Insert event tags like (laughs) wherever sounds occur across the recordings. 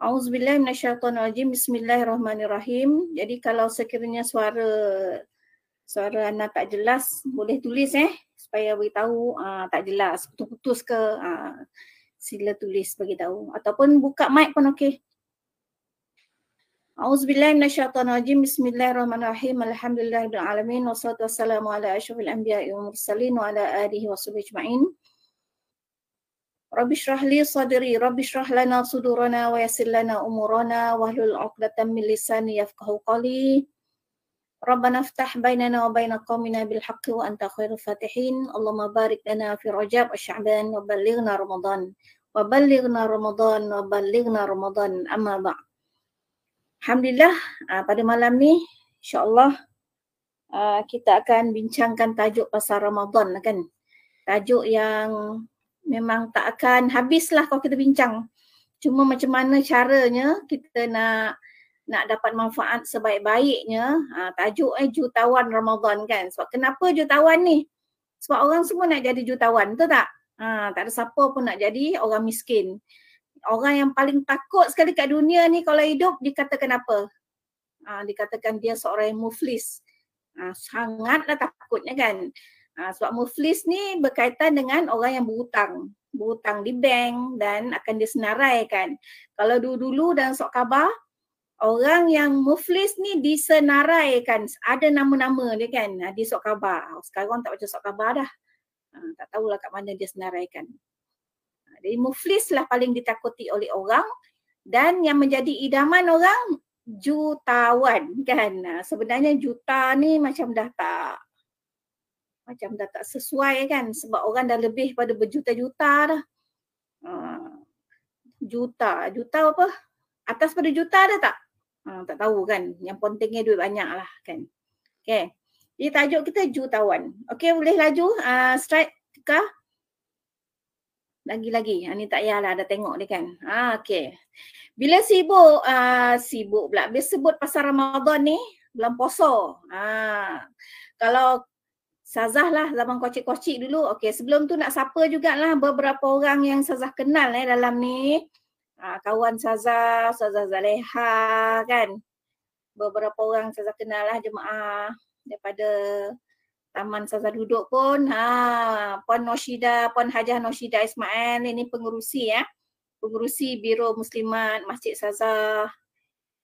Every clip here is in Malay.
Auzubillahi minasyaitonirrajim. Bismillahirrahmanirrahim. Jadi kalau sekiranya suara suara anda tak jelas, boleh tulis eh supaya beritahu uh, tak jelas, putus-putus ke uh, sila tulis bagi tahu ataupun buka mic pun okey. Auzubillahi minasyaitonirrajim. Bismillahirrahmanirrahim. Alhamdulillahirabbil alamin wassalatu wassalamu ala asyrafil anbiya'i wal mursalin wa ala alihi washabihi ajma'in. Rabbi shrah li sadri, Rabbi shrah lana sudurana wa yassir lana umurana wa hlul 'uqdatam min lisani yafqahu qawli. Rabbana iftah bainana wa baina qaumina bil haqqi wa anta khairul fatihin. Allahumma barik lana fi Rajab wa Sya'ban wa ballighna Ramadan. Wa ballighna Ramadan wa ballighna Ramadan. Amma ba'. Alhamdulillah ah, pada malam ni insya-Allah ah, kita akan bincangkan tajuk pasal Ramadan kan. Tajuk yang memang tak akan habislah kalau kita bincang. Cuma macam mana caranya kita nak nak dapat manfaat sebaik-baiknya. Ha, tajuk eh jutawan Ramadan kan. Sebab kenapa jutawan ni? Sebab orang semua nak jadi jutawan, betul tak? Ha, tak ada siapa pun nak jadi orang miskin. Orang yang paling takut sekali kat dunia ni kalau hidup dikatakan apa? Ha, dikatakan dia seorang yang muflis. Ha, sangatlah takutnya kan. Ha, sebab muflis ni berkaitan dengan orang yang berhutang. Berhutang di bank dan akan disenaraikan. Kalau dulu-dulu dalam sok khabar, orang yang muflis ni disenaraikan. Ada nama-nama dia kan ha, di sok khabar. Sekarang tak baca sok khabar dah. Ha, tak tahulah kat mana dia senaraikan. Ha, jadi muflis lah paling ditakuti oleh orang dan yang menjadi idaman orang jutawan kan. Sebenarnya juta ni macam dah tak macam dah tak sesuai kan sebab orang dah lebih pada berjuta-juta dah. Uh, juta, juta apa? Atas pada juta dah tak? Uh, tak tahu kan. Yang pentingnya duit banyak lah kan. Okay. Jadi tajuk kita jutawan. Okay boleh laju. Uh, strike ke? Lagi-lagi. Uh, ni tak payahlah ada tengok ni kan. Uh, okay. Bila sibuk, uh, sibuk pula. Bila sebut pasal Ramadan ni, bulan poso. Uh, kalau Sazah lah zaman kocik-kocik dulu. Okey, sebelum tu nak sapa jugalah beberapa orang yang Sazah kenal eh dalam ni. Ha, kawan Sazah, Sazah Zaleha kan. Beberapa orang Sazah kenal lah jemaah daripada Taman Sazah duduk pun. Ha, Puan Noshida, Puan Hajah Noshida Ismail ini pengurusi ya. Pengurusi Biro Muslimat Masjid Sazah.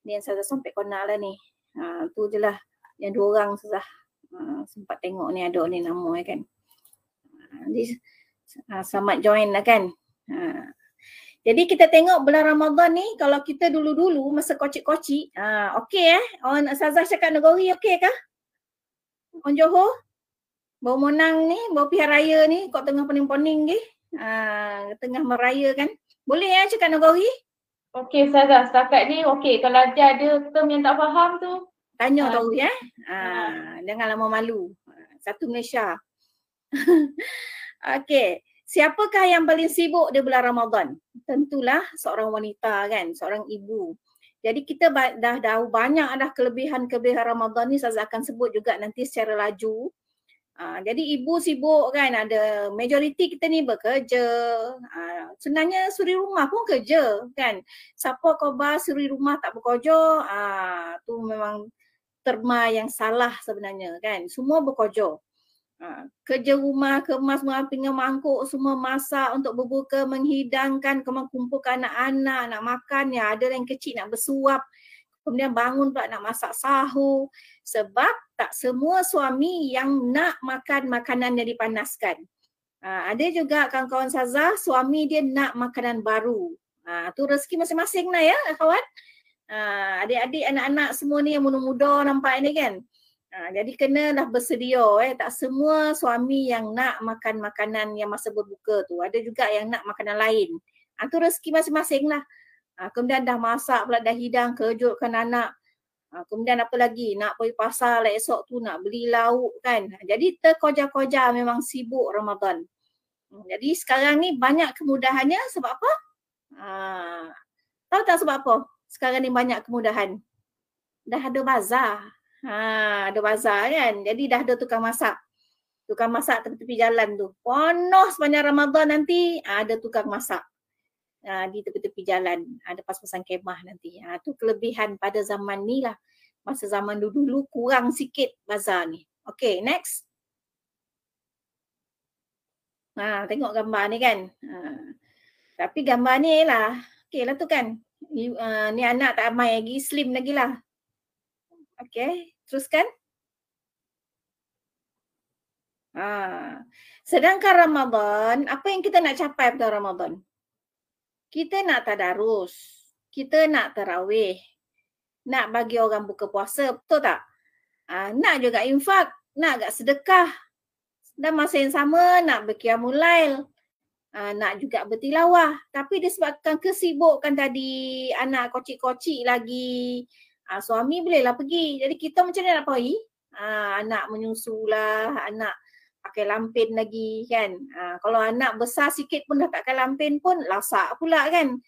Ni yang Sazah sampai kenal lah ni. Ha, tu je lah yang dua orang Sazah Ah, sempat tengok ni ada ni nama eh, kan. Jadi uh, selamat join lah kan. Uh, jadi kita tengok bulan Ramadan ni kalau kita dulu-dulu masa kocik-kocik, uh, okey eh. On Sazah cakap negeri okey kah? On Johor? Bawa monang ni, bawa pihak raya ni, kau tengah pening-pening ke? Uh, tengah meraya kan? Boleh eh, cakap negeri? Okey Sazah, setakat ni okey. Kalau ada ada term yang tak faham tu, Tanya uh, tahu ya. Ha, uh. jangan lama malu. Satu Malaysia. (laughs) Okey. Siapakah yang paling sibuk di bulan Ramadan? Tentulah seorang wanita kan, seorang ibu. Jadi kita dah tahu banyak ada kelebihan-kelebihan Ramadan ni saya akan sebut juga nanti secara laju. Uh, jadi ibu sibuk kan ada majoriti kita ni bekerja. Uh, sebenarnya suri rumah pun kerja kan. Siapa khabar suri rumah tak bekerja, uh, tu memang terma yang salah sebenarnya kan. Semua berkojo. Ha, kerja rumah, kemas rumah, pinggan mangkuk, semua masak untuk berbuka, menghidangkan, kemudian kumpulkan anak-anak, nak makan. Ya, ada yang kecil nak bersuap. Kemudian bangun pula nak masak sahur. Sebab tak semua suami yang nak makan makanan yang dipanaskan. Ha, ada juga kawan-kawan Saza, suami dia nak makanan baru. Ha, tu rezeki masing-masing lah ya kawan. Ha, adik-adik anak-anak semua ni yang muda-muda nampak ni kan. Ha, jadi kenalah bersedia eh tak semua suami yang nak makan makanan yang masa berbuka tu. Ada juga yang nak makanan lain. Ha, tu rezeki masing-masing lah. Ha, kemudian dah masak pula dah hidang kejutkan anak. Ha, kemudian apa lagi nak pergi pasar lah esok tu nak beli lauk kan. Jadi terkoja-koja memang sibuk Ramadan. Hmm, jadi sekarang ni banyak kemudahannya sebab apa? Ha, tahu tak sebab apa? Sekarang ni banyak kemudahan. Dah ada bazar. Ha, ada bazar kan. Jadi dah ada tukang masak. Tukang masak tepi-tepi jalan tu. Penuh sepanjang Ramadan nanti ada tukang masak. uh, di tepi-tepi jalan ada pas-pasan kemah nanti. Ha tu kelebihan pada zaman ni lah. Masa zaman dulu-dulu kurang sikit bazar ni. Okay next. Ha tengok gambar ni kan. Ha. Tapi gambar ni lah. Okay lah tu kan. Uh, ni anak tak amai lagi, slim lagi lah. Okay, teruskan. Ha. Sedangkan Ramadan, apa yang kita nak capai pada Ramadan? Kita nak tadarus. Kita nak tarawih. Nak bagi orang buka puasa. Betul tak? Ha. nak juga infak. Nak agak sedekah. Dan masa yang sama nak berkiamulail. Ha. nak juga bertilawah. Tapi disebabkan kesibukan tadi anak kocik-kocik lagi. Ha. suami bolehlah pergi. Jadi kita macam mana nak pergi? Ha. anak menyusulah. Anak pakai lampin lagi kan. Ha, kalau anak besar sikit pun dah takkan lampin pun lasak pula kan.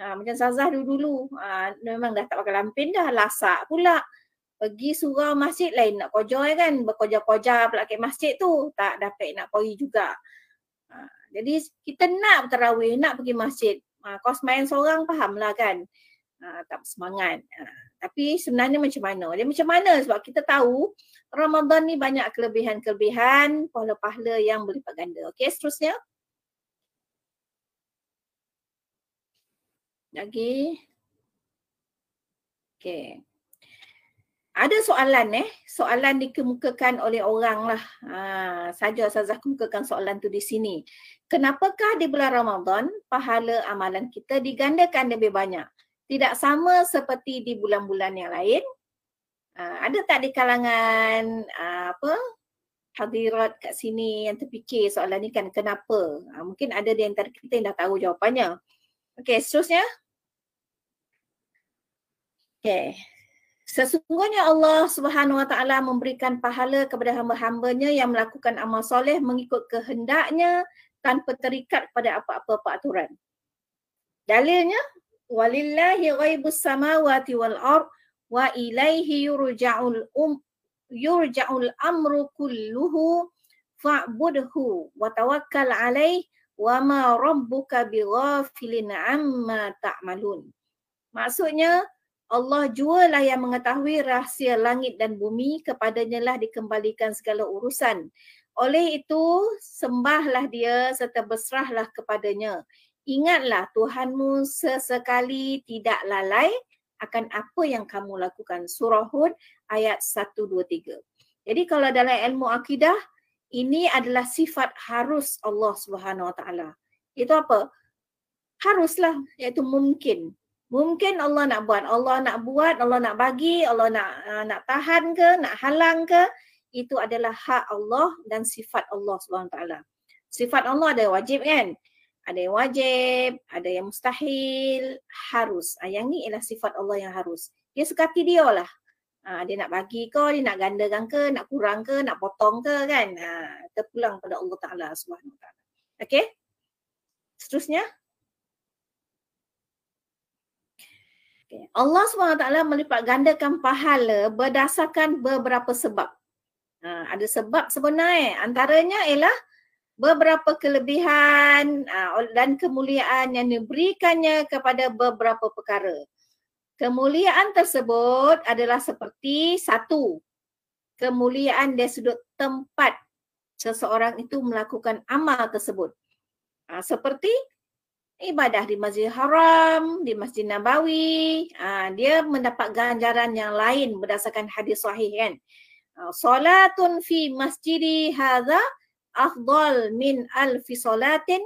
Ha, macam Sazah dulu-dulu ha, memang dah tak pakai lampin dah lasak pula. Pergi surau masjid lain nak kojoi kan. Berkoja-koja pula ke masjid tu. Tak dapat nak pergi juga. Jadi kita nak terawih, nak pergi masjid. Ha, kau semain seorang faham lah kan. Ha, tak semangat. Ha, tapi sebenarnya macam mana? Dia macam mana sebab kita tahu Ramadan ni banyak kelebihan-kelebihan, pahala-pahala yang berlipat ganda. Okey, seterusnya. Lagi. Okey. Ada soalan eh, soalan dikemukakan oleh orang lah. Ha, saja Ustazah kemukakan soalan tu di sini. Kenapakah di bulan Ramadan pahala amalan kita digandakan lebih banyak? Tidak sama seperti di bulan-bulan yang lain uh, ada tak di kalangan uh, apa hadirat kat sini yang terfikir soalan ni kan kenapa? Uh, mungkin ada di antara kita yang dah tahu jawapannya. Okey, seterusnya. Okey. Sesungguhnya Allah Subhanahu Wa Taala memberikan pahala kepada hamba-hambanya yang melakukan amal soleh mengikut kehendaknya tanpa terikat pada apa-apa peraturan. Dalilnya walillahi ghaibus samawati wal ardh wa ilaihi yurja'ul um yurja'ul amru kulluhu fa'budhu wa tawakkal alaih wa ma rabbuka bighafilin amma ta'malun. Maksudnya Allah jualah yang mengetahui rahsia langit dan bumi kepadanya lah dikembalikan segala urusan. Oleh itu sembahlah dia serta berserahlah kepadanya. Ingatlah Tuhanmu sesekali tidak lalai akan apa yang kamu lakukan. Surah Hud ayat 1, 2, 3. Jadi kalau dalam ilmu akidah, ini adalah sifat harus Allah Subhanahu Wa Taala. Itu apa? Haruslah, iaitu mungkin. Mungkin Allah nak buat, Allah nak buat, Allah nak bagi, Allah nak uh, nak tahan ke, nak halang ke, itu adalah hak Allah dan sifat Allah Taala. Sifat Allah ada wajib kan? ada yang wajib, ada yang mustahil, harus. Ha, yang ni ialah sifat Allah yang harus. Dia suka hati dia lah. Ha, dia nak bagi ke, dia nak gandakan ke, nak kurang ke, nak potong ke kan. Ha, terpulang pada Allah Ta'ala SWT. Okay? Seterusnya. Allah SWT melipat gandakan pahala berdasarkan beberapa sebab. Ha, ada sebab sebenarnya. Antaranya ialah beberapa kelebihan uh, dan kemuliaan yang diberikannya kepada beberapa perkara. Kemuliaan tersebut adalah seperti satu, kemuliaan dari sudut tempat seseorang itu melakukan amal tersebut. Uh, seperti ibadah di Masjid Haram, di Masjid Nabawi, uh, dia mendapat ganjaran yang lain berdasarkan hadis sahih kan. Uh, Salatun fi masjidi hadha afdal min alfi salatin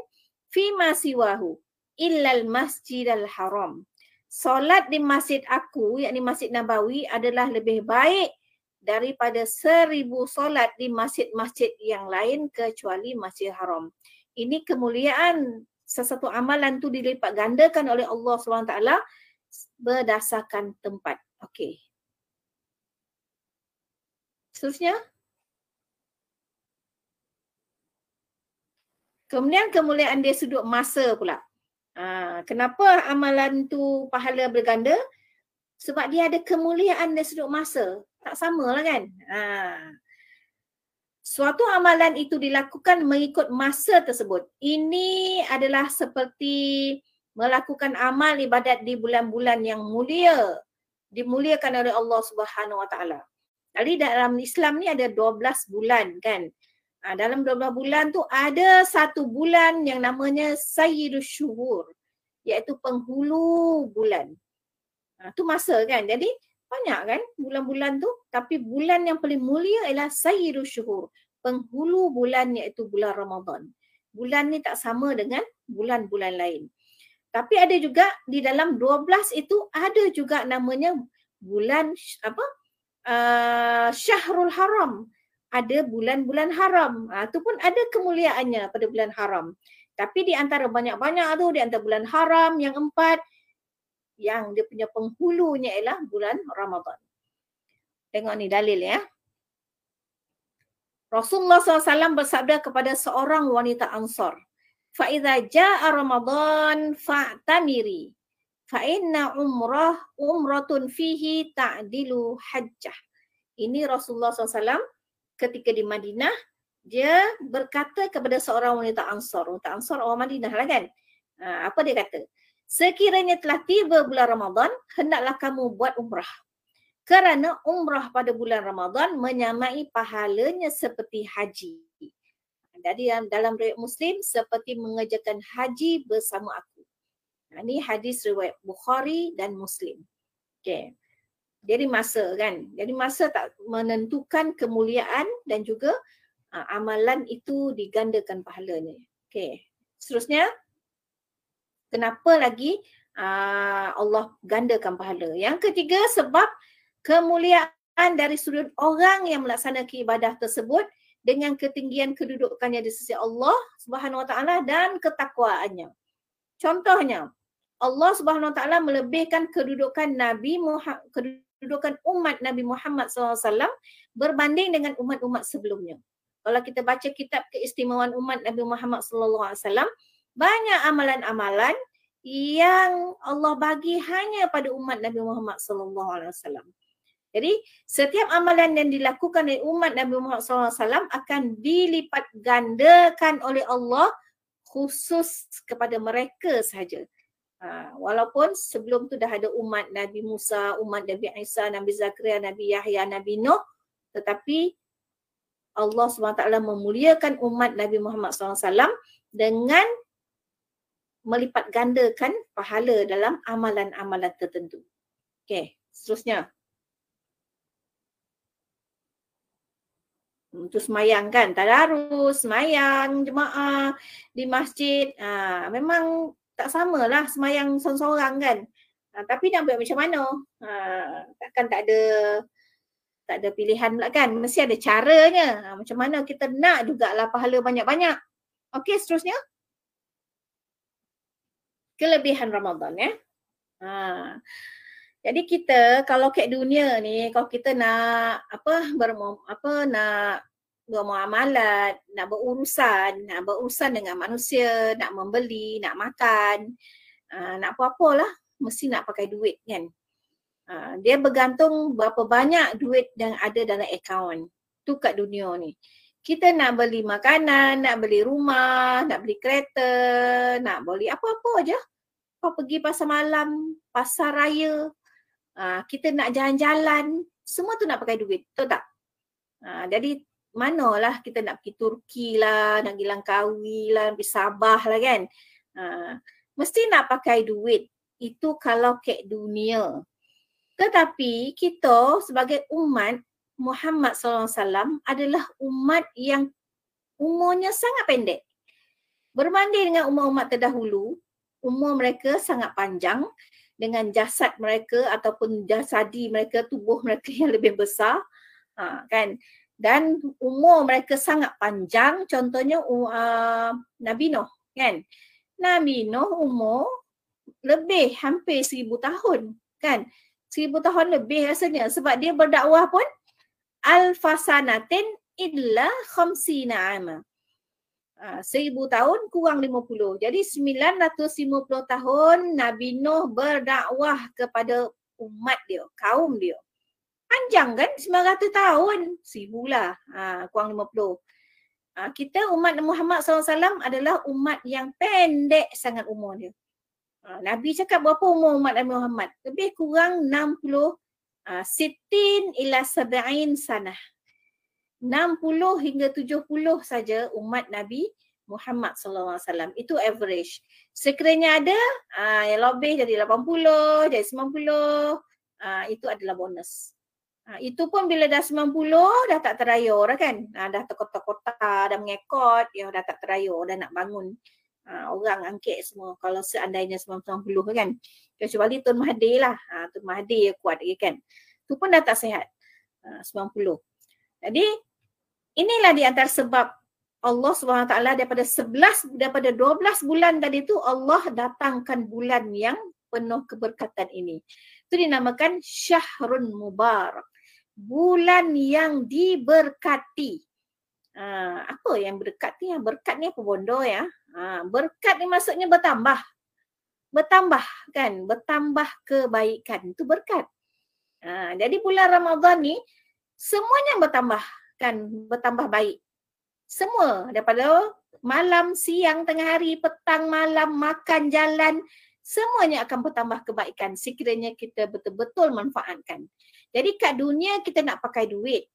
fi ma siwahu illa al masjid al haram. Solat di masjid aku, yakni Masjid Nabawi adalah lebih baik daripada seribu solat di masjid-masjid yang lain kecuali Masjid Haram. Ini kemuliaan sesuatu amalan tu dilipat gandakan oleh Allah SWT berdasarkan tempat. Okey. Seterusnya. Kemudian kemuliaan dia sudut masa pula. Ha, kenapa amalan tu pahala berganda? Sebab dia ada kemuliaan dia sudut masa. Tak sama lah kan? Ha. Suatu amalan itu dilakukan mengikut masa tersebut. Ini adalah seperti melakukan amal ibadat di bulan-bulan yang mulia dimuliakan oleh Allah Subhanahu Wa Taala. Jadi dalam Islam ni ada 12 bulan kan. Ha, dalam 12 bulan tu ada satu bulan yang namanya Sayyidus Syuhur iaitu penghulu bulan. Ha, tu masa kan. Jadi banyak kan bulan-bulan tu tapi bulan yang paling mulia ialah Sayyidus Syuhur. Penghulu bulan iaitu bulan Ramadan. Bulan ni tak sama dengan bulan-bulan lain. Tapi ada juga di dalam 12 itu ada juga namanya bulan apa? Uh, Syahrul Haram. Ada bulan-bulan haram. Uh, tu pun ada kemuliaannya pada bulan haram. Tapi di antara banyak-banyak tu di antara bulan haram yang empat yang dia punya penghulunya ialah bulan Ramadan. Tengok ni dalil ya. Rasulullah SAW bersabda kepada seorang wanita Ansar fa idza jaa ramadan fa'tamiri fa inna umrah umratun fihi ta'dilu hajjah. Ini Rasulullah SAW ketika di Madinah dia berkata kepada seorang wanita Ansar. Wanita Ansar orang Madinah lah kan? Ha, apa dia kata? Sekiranya telah tiba bulan Ramadan hendaklah kamu buat umrah. Kerana umrah pada bulan Ramadan menyamai pahalanya seperti haji. Jadi dalam riwayat Muslim seperti mengerjakan haji bersama aku. Ini hadis riwayat Bukhari dan Muslim. Okay. Jadi masa kan. Jadi masa tak menentukan kemuliaan dan juga uh, amalan itu digandakan pahalanya. Okay. Seterusnya, kenapa lagi uh, Allah gandakan pahala? Yang ketiga sebab kemuliaan dari sudut orang yang melaksanakan ibadah tersebut dengan ketinggian kedudukannya di sisi Allah Subhanahu Wa Taala dan ketakwaannya. Contohnya, Allah Subhanahu Wa Taala melebihkan kedudukan Nabi Muhammad, kedudukan umat Nabi Muhammad SAW berbanding dengan umat-umat sebelumnya. Kalau kita baca kitab keistimewaan umat Nabi Muhammad SAW, banyak amalan-amalan yang Allah bagi hanya pada umat Nabi Muhammad SAW. Jadi setiap amalan yang dilakukan oleh umat Nabi Muhammad SAW akan dilipat gandakan oleh Allah khusus kepada mereka sahaja. Ha, walaupun sebelum tu dah ada umat Nabi Musa, umat Nabi Isa, Nabi Zakaria, Nabi Yahya, Nabi Nuh. Tetapi Allah SWT memuliakan umat Nabi Muhammad SAW dengan melipat gandakan pahala dalam amalan-amalan tertentu. Okay, seterusnya. untuk semayang kan tadarus semayang jemaah di masjid ha, memang tak samalah semayang seorang-seorang kan. Ha, tapi nak buat macam mana? Ha, takkan tak ada tak ada pilihan pula kan? Mesti ada caranya. Ha, macam mana kita nak jugalah pahala banyak-banyak. Okey seterusnya? Kelebihan Ramadan ya? Ha. Jadi kita kalau kat dunia ni kalau kita nak apa ber apa nak bermuamalat, nak berurusan, nak berurusan dengan manusia, nak membeli, nak makan, uh, nak apa-apalah mesti nak pakai duit kan. Uh, dia bergantung berapa banyak duit yang ada dalam akaun tu kat dunia ni. Kita nak beli makanan, nak beli rumah, nak beli kereta, nak beli apa-apa aja. Kau pergi pasar malam, pasar raya, uh, kita nak jalan-jalan, semua tu nak pakai duit, betul tak? Uh, jadi manalah kita nak pergi Turki lah, nak pergi Langkawi lah, pergi Sabah lah kan. Uh, mesti nak pakai duit. Itu kalau kek dunia. Tetapi kita sebagai umat Muhammad SAW adalah umat yang umurnya sangat pendek. Berbanding dengan umat-umat terdahulu, umur mereka sangat panjang dengan jasad mereka ataupun jasadi mereka, tubuh mereka (laughs) yang lebih besar. Ha, kan? Dan umur mereka sangat panjang, contohnya uh, Nabi Nuh. Kan? Nabi Nuh umur lebih hampir seribu tahun. Kan? Seribu tahun lebih rasanya sebab dia berdakwah pun alfasanatin illa khamsina ama. Ha, seribu tahun kurang lima puluh. Jadi sembilan ratus lima puluh tahun Nabi Nuh berdakwah kepada umat dia, kaum dia. Panjang kan? Sembilan ratus tahun. Seribu lah. Ha, kurang lima puluh. Ha, kita umat Muhammad SAW adalah umat yang pendek sangat umur dia. Ha, Nabi cakap berapa umur umat Nabi Muhammad? Lebih kurang 60 uh, sitin ila sab'in sanah. 60 hingga 70 saja umat Nabi Muhammad wasallam. Itu average. Sekiranya ada uh, yang lebih jadi 80, jadi 90, uh, itu adalah bonus. Uh, itu pun bila dah 90 dah tak terayur lah kan. Uh, dah terkotak-kotak, dah mengekot, ya dah tak terayur, dah nak bangun. Uh, orang angkit semua kalau seandainya 90 kan. Kecuali Tun Mahathir lah. Uh, Tun Mahathir kuat lagi kan. Tu pun dah tak sihat. Uh, 90. Jadi inilah di antara sebab Allah SWT daripada 11 daripada 12 bulan tadi tu Allah datangkan bulan yang penuh keberkatan ini. Itu dinamakan Syahrun Mubarak. Bulan yang diberkati. Uh, apa yang berkat ni? Yang berkat ni apa bondo ya? Uh, berkat ni maksudnya bertambah. Bertambah kan? Bertambah kebaikan. Itu berkat. Uh, jadi bulan Ramadhan ni semuanya bertambah kan? Bertambah baik semua daripada malam, siang, tengah hari, petang, malam, makan, jalan, semuanya akan bertambah kebaikan sekiranya kita betul-betul manfaatkan. Jadi kat dunia kita nak pakai duit.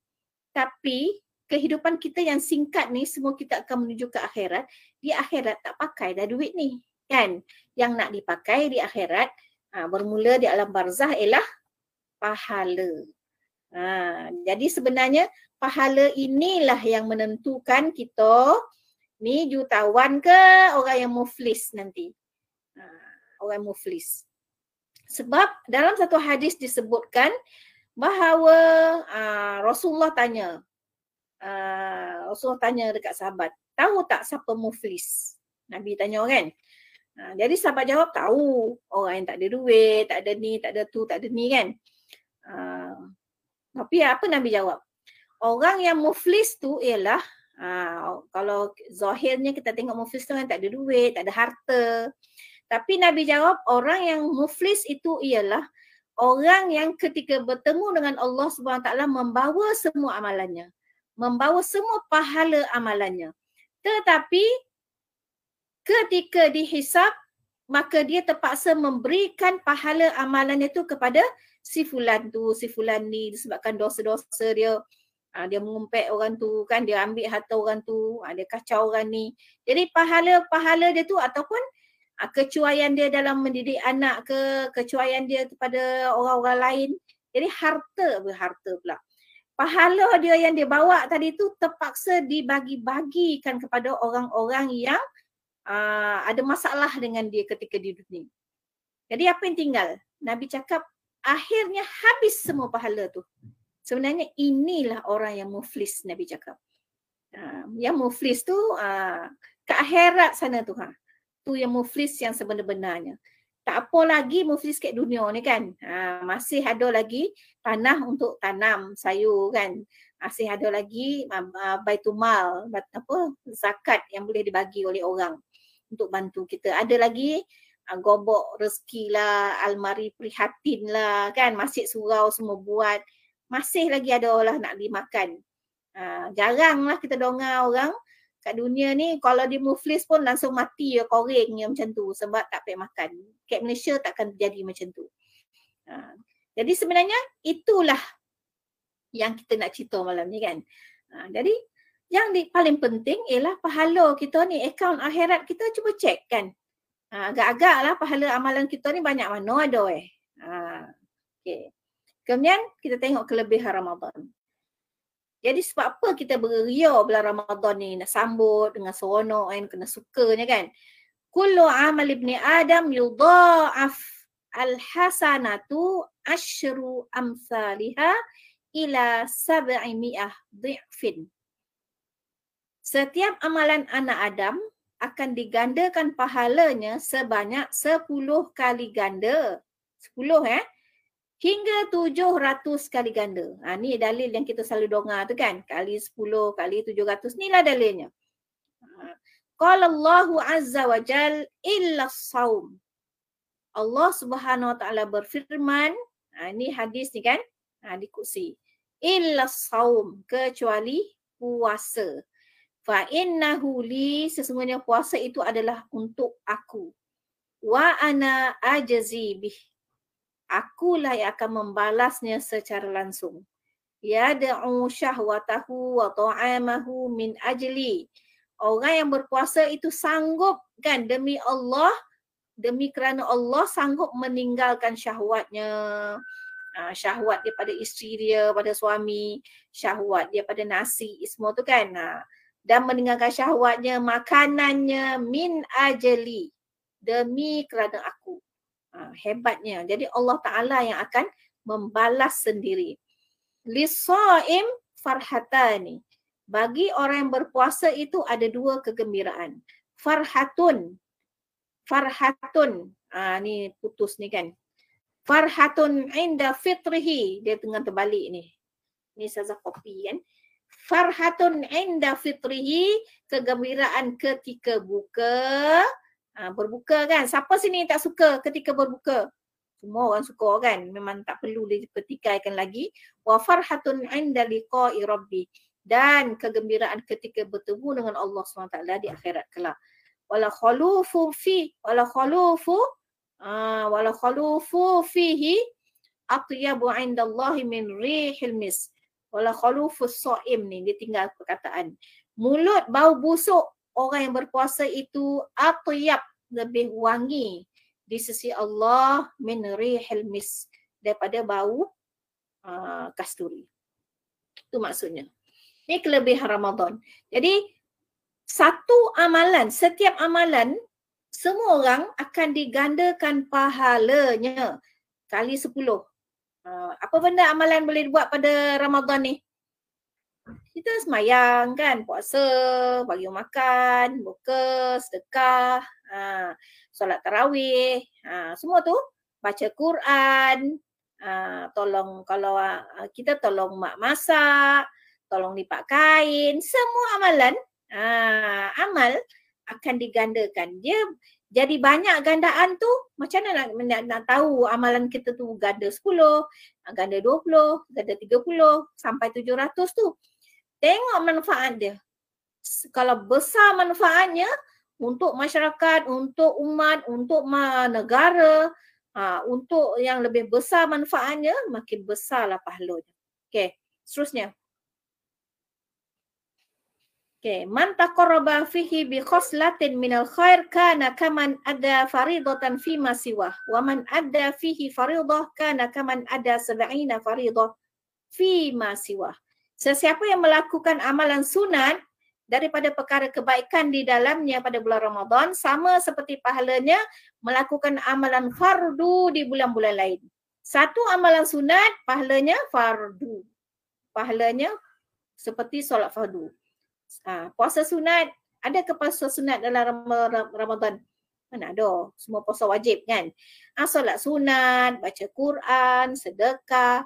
Tapi kehidupan kita yang singkat ni semua kita akan menuju ke akhirat. Di akhirat tak pakai dah duit ni. Kan? Yang nak dipakai di akhirat ha, bermula di alam barzah ialah pahala. Ha, jadi sebenarnya pahala inilah yang menentukan kita ni jutawan ke orang yang muflis nanti. Ha, orang muflis. Sebab dalam satu hadis disebutkan bahawa uh, Rasulullah tanya uh, Rasulullah tanya dekat sahabat, tahu tak siapa muflis? Nabi tanya kan? Uh, jadi sahabat jawab tahu orang yang tak ada duit, tak ada ni, tak ada tu, tak ada ni kan. Uh, tapi apa Nabi jawab? orang yang muflis tu ialah uh, kalau zahirnya kita tengok muflis tu kan tak ada duit, tak ada harta. Tapi Nabi jawab orang yang muflis itu ialah orang yang ketika bertemu dengan Allah taala membawa semua amalannya, membawa semua pahala amalannya. Tetapi ketika dihisap maka dia terpaksa memberikan pahala amalannya itu kepada si fulan tu, si fulan ni disebabkan dosa-dosa dia Ha, dia mengumpet orang tu kan, dia ambil harta orang tu, ha, dia kacau orang ni. Jadi pahala-pahala dia tu ataupun kecuaian dia dalam mendidik anak ke, kecuaian dia kepada orang-orang lain. Jadi harta berharta pula. Pahala dia yang dia bawa tadi tu terpaksa dibagi-bagikan kepada orang-orang yang uh, ada masalah dengan dia ketika di dunia. Jadi apa yang tinggal? Nabi cakap akhirnya habis semua pahala tu. Sebenarnya inilah orang yang muflis Nabi cakap. Uh, yang muflis tu uh, ke akhirat sana tu ha. Tu yang muflis yang sebenar-benarnya. Tak apa lagi muflis kat dunia ni kan. Uh, masih ada lagi tanah untuk tanam sayur kan. Masih ada lagi uh, baitumal, apa zakat yang boleh dibagi oleh orang untuk bantu kita. Ada lagi uh, gobok rezeki lah, almari prihatin lah kan. Masih surau semua buat masih lagi ada orang nak dimakan. Ha, jaranglah kita dengar orang kat dunia ni kalau dia muflis pun langsung mati ya koreng ya macam tu sebab tak payah makan. Kat Malaysia takkan jadi macam tu. Ha, jadi sebenarnya itulah yang kita nak cerita malam ni kan. Ha, jadi yang di, paling penting ialah pahala kita ni, akaun akhirat kita cuba cek kan. Ha, agak-agak lah pahala amalan kita ni banyak mana ada eh. Ha, okay. Kemudian kita tengok kelebihan Ramadan. Jadi sebab apa kita beria bulan Ramadan ni nak sambut dengan seronok kan, kena sukanya kan. Kullu amal ibni Adam yudha'af al-hasanatu ashru amsalihah ila sab'imi'ah dhi'fin. Setiap amalan anak Adam akan digandakan pahalanya sebanyak 10 kali ganda. 10 eh hingga 700 kali ganda. Ha, ni dalil yang kita selalu dengar tu kan. Kali 10, kali 700. Inilah dalilnya. Ha, Qala Allahu Azza wa Jal illa saum. Allah Subhanahu wa taala berfirman, ha, ini hadis ni kan? Ha, di kursi. Illa saum kecuali puasa. Fa innahu li sesungguhnya puasa itu adalah untuk aku. wa ana ajzi bih akulah yang akan membalasnya secara langsung. Yad'u syahwatahu wa ta'amahu min ajli. Orang yang berpuasa itu sanggup kan? Demi Allah demi kerana Allah sanggup meninggalkan syahwatnya. Uh, syahwat dia pada isteri dia pada suami syahwat dia pada nasi semua tu kan? Uh, dan meninggalkan syahwatnya makanannya min ajli. Demi kerana aku uh, hebatnya jadi Allah taala yang akan membalas sendiri lisaim farhatani. Bagi orang yang berpuasa itu ada dua kegembiraan. Farhatun. Farhatun. Ah ni putus ni kan. Farhatun inda fitrihi. Dia tengah terbalik ni. Ni saja kopi kan. Farhatun inda fitrihi. Kegembiraan ketika buka. Ha, berbuka kan. Siapa sini tak suka ketika berbuka? semua orang suka kan? Memang tak perlu dipetikaikan lagi. Wa farhatun inda liqa'i rabbi. Dan kegembiraan ketika bertemu dengan Allah SWT di akhirat kelak. Wala khalufu fi wala khalufu uh, wala khalufu fihi atyabu inda Allah min rihil mis wala khalufu saim ni dia tinggal perkataan. Mulut bau busuk orang yang berpuasa itu atyab lebih wangi di sisi Allah min rihil mis daripada bau uh, kasturi. Itu maksudnya. Ini kelebihan Ramadan. Jadi satu amalan, setiap amalan semua orang akan digandakan pahalanya kali sepuluh. Uh, apa benda amalan boleh buat pada Ramadan ni? Kita semayang kan, puasa, bagi makan, buka, sedekah. Uh, solat tarawih, ha, semua tu baca Quran, ha, tolong kalau ha, kita tolong mak masak, tolong lipat kain, semua amalan, ha, amal akan digandakan. Dia jadi banyak gandaan tu macam mana nak, nak, nak tahu amalan kita tu ganda 10, ganda 20, ganda 30 sampai 700 tu. Tengok manfaat dia. Kalau besar manfaatnya, untuk masyarakat, untuk umat, untuk negara, ha, untuk yang lebih besar manfaatnya, makin besarlah pahalanya. Okey, seterusnya. Okey, man taqarraba fihi bi khaslatin minal khair kana kaman ada faridatan fi ma siwa wa man ada fihi faridah kana kaman ada sab'ina faridah fi ma siwa. Sesiapa yang melakukan amalan sunat daripada perkara kebaikan di dalamnya pada bulan Ramadan sama seperti pahalanya melakukan amalan fardu di bulan-bulan lain. Satu amalan sunat pahalanya fardu. Pahalanya seperti solat fardu. Ha, puasa sunat, ada ke puasa sunat dalam Ramadan? Mana ada? Semua puasa wajib kan? Ha, solat sunat, baca Quran, sedekah,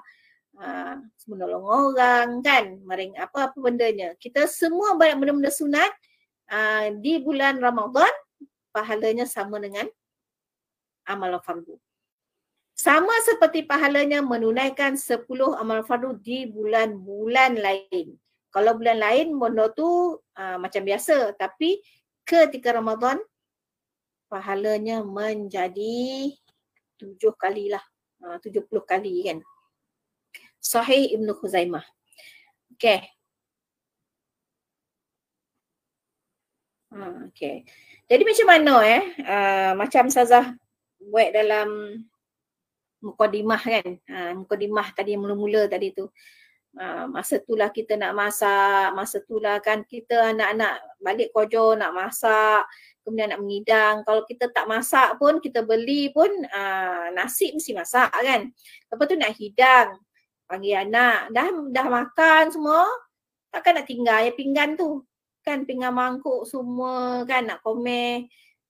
ha, menolong orang kan mering apa apa bendanya. Kita semua banyak benda-benda sunat uh, di bulan Ramadan pahalanya sama dengan amal fardu. Sama seperti pahalanya menunaikan 10 amal fardu di bulan-bulan lain. Kalau bulan lain benda tu uh, macam biasa. Tapi ketika Ramadan pahalanya menjadi tujuh kali lah. Uh, tujuh puluh kali kan Sahih Ibn Khuzaimah. Okay. Hmm, okay. Jadi macam mana eh? Uh, macam Sazah buat dalam mukadimah kan. Uh, mukadimah tadi mula-mula tadi tu. Uh, masa itulah kita nak masak. Masa itulah kan kita anak-anak balik kojo nak masak. Kemudian nak mengidang. Kalau kita tak masak pun, kita beli pun uh, nasi mesti masak kan. Lepas tu nak hidang panggil anak. Dah dah makan semua takkan nak tinggal. Ya pinggan tu kan pinggan mangkuk semua kan nak komen.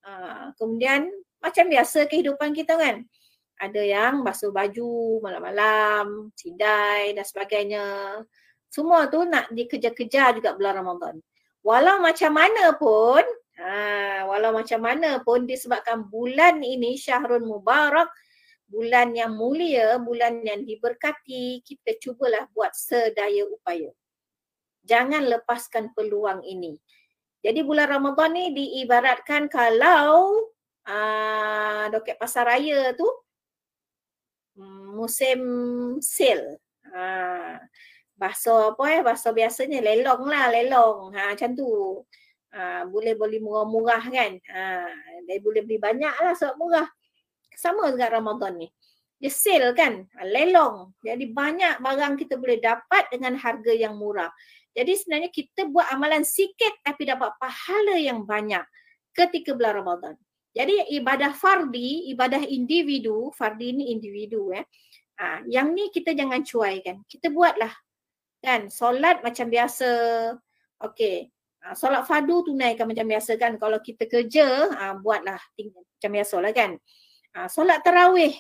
Uh, kemudian macam biasa kehidupan kita kan. Ada yang basuh baju malam-malam sidai dan sebagainya. Semua tu nak dikejar-kejar juga bulan Ramadan. Walau macam mana pun ha, walau macam mana pun disebabkan bulan ini syahrul mubarak bulan yang mulia, bulan yang diberkati, kita cubalah buat sedaya upaya. Jangan lepaskan peluang ini. Jadi bulan Ramadan ni diibaratkan kalau uh, doket pasar raya tu um, musim sale. Uh, bahasa apa eh bahasa biasanya lelong lah lelong ha macam tu ha, boleh beli murah-murah kan ha dia boleh beli banyak lah sebab murah sama dengan Ramadan ni. Dia sale kan? Ha, lelong. Jadi banyak barang kita boleh dapat dengan harga yang murah. Jadi sebenarnya kita buat amalan sikit tapi dapat pahala yang banyak ketika bulan Ramadan. Jadi ibadah fardi ibadah individu fardi ni individu eh. Ha, yang ni kita jangan cuaikan. Kita buatlah. Kan? Solat macam biasa. Okey. Uh, solat fardu tunaikan macam biasa kan? Kalau kita kerja uh, buatlah. Macam biasalah kan uh, solat tarawih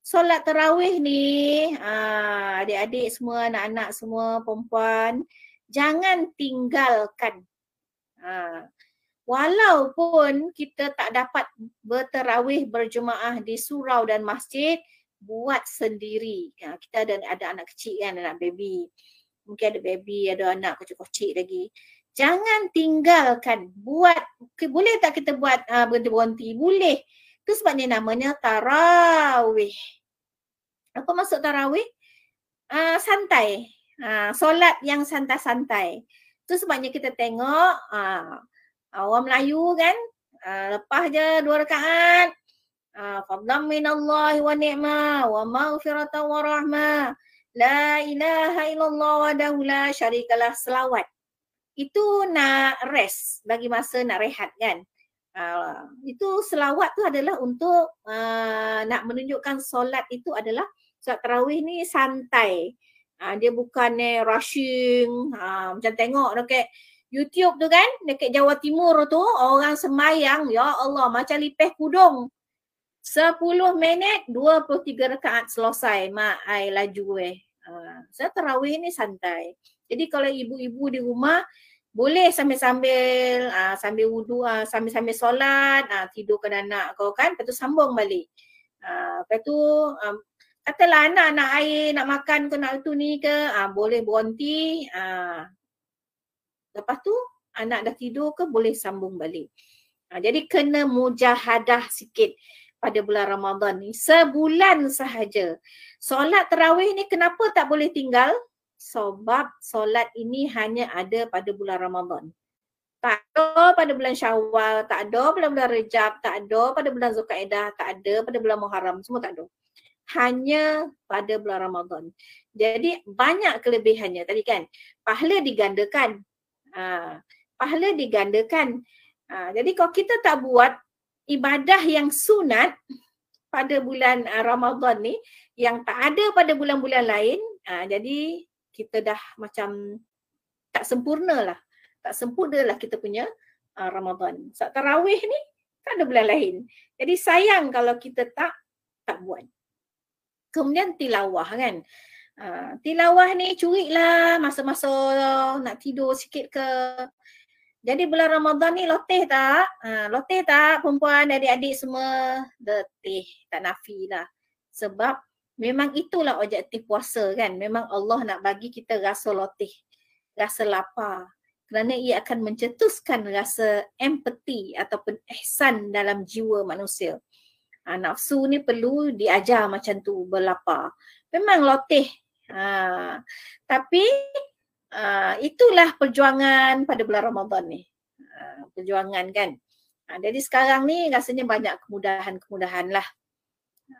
solat tarawih ni uh, adik-adik semua anak-anak semua perempuan jangan tinggalkan uh, walaupun kita tak dapat berterawih berjemaah di surau dan masjid buat sendiri uh, kita ada ada anak kecil kan anak baby mungkin ada baby, ada anak kocik-kocik lagi. Jangan tinggalkan, buat, boleh tak kita buat uh, berhenti-berhenti? Boleh. Itu sebabnya namanya tarawih. Apa maksud tarawih? Uh, santai. Uh, solat yang santai-santai. Itu sebabnya kita tengok uh, orang Melayu kan, uh, lepas je dua rakaat. Uh, Fadlam minallahi wa ni'mah wa maghfiratan wa rahmah. La ilaha illallah wa la syarikalah selawat. Itu nak rest, bagi masa nak rehat kan. Uh, itu selawat tu adalah untuk uh, nak menunjukkan solat itu adalah solat tarawih ni santai. Uh, dia bukannya rushing. Uh, macam tengok dekat YouTube tu kan, dekat Jawa Timur tu orang semayang, ya Allah macam lipeh kudung. 10 minit 23 rakaat selesai mak ai laju eh Uh, saya tarawih ni santai. Jadi kalau ibu-ibu di rumah boleh sambil-sambil uh, sambil wudu uh, sambil-sambil solat uh, tidurkan anak kau kan lepas tu sambung balik. Uh, lepas tu um, katalah anak nak air nak makan ke nak tu ni ke uh, boleh berhenti uh, lepas tu anak dah tidur ke boleh sambung balik. Uh, jadi kena mujahadah sikit pada bulan Ramadan ni sebulan sahaja. Solat tarawih ni kenapa tak boleh tinggal? Sebab solat ini hanya ada pada bulan Ramadan. Tak ada pada bulan Syawal, tak ada pada bulan Rejab, tak ada pada bulan Zulkaidah, tak ada pada bulan Muharram, semua tak ada. Hanya pada bulan Ramadan. Jadi banyak kelebihannya tadi kan. Pahala digandakan. Ha, pahala digandakan. Ha, jadi kalau kita tak buat ibadah yang sunat pada bulan uh, Ramadan ni yang tak ada pada bulan-bulan lain uh, jadi kita dah macam tak sempurna lah tak sempurna lah kita punya uh, Ramadan saat tarawih ni tak ada bulan lain jadi sayang kalau kita tak tak buat kemudian tilawah kan uh, tilawah ni curi lah masa-masa nak tidur sikit ke jadi bulan Ramadan ni loteh tak? Ha, loteh tak perempuan adik-adik semua? Letih, tak nafi lah. Sebab memang itulah objektif puasa kan. Memang Allah nak bagi kita rasa loteh, rasa lapar. Kerana ia akan mencetuskan rasa empati ataupun ihsan dalam jiwa manusia. Ha, nafsu ni perlu diajar macam tu berlapar. Memang loteh. Ha, tapi uh, itulah perjuangan pada bulan Ramadan ni. Uh, perjuangan kan. Uh, jadi sekarang ni rasanya banyak kemudahan-kemudahan lah.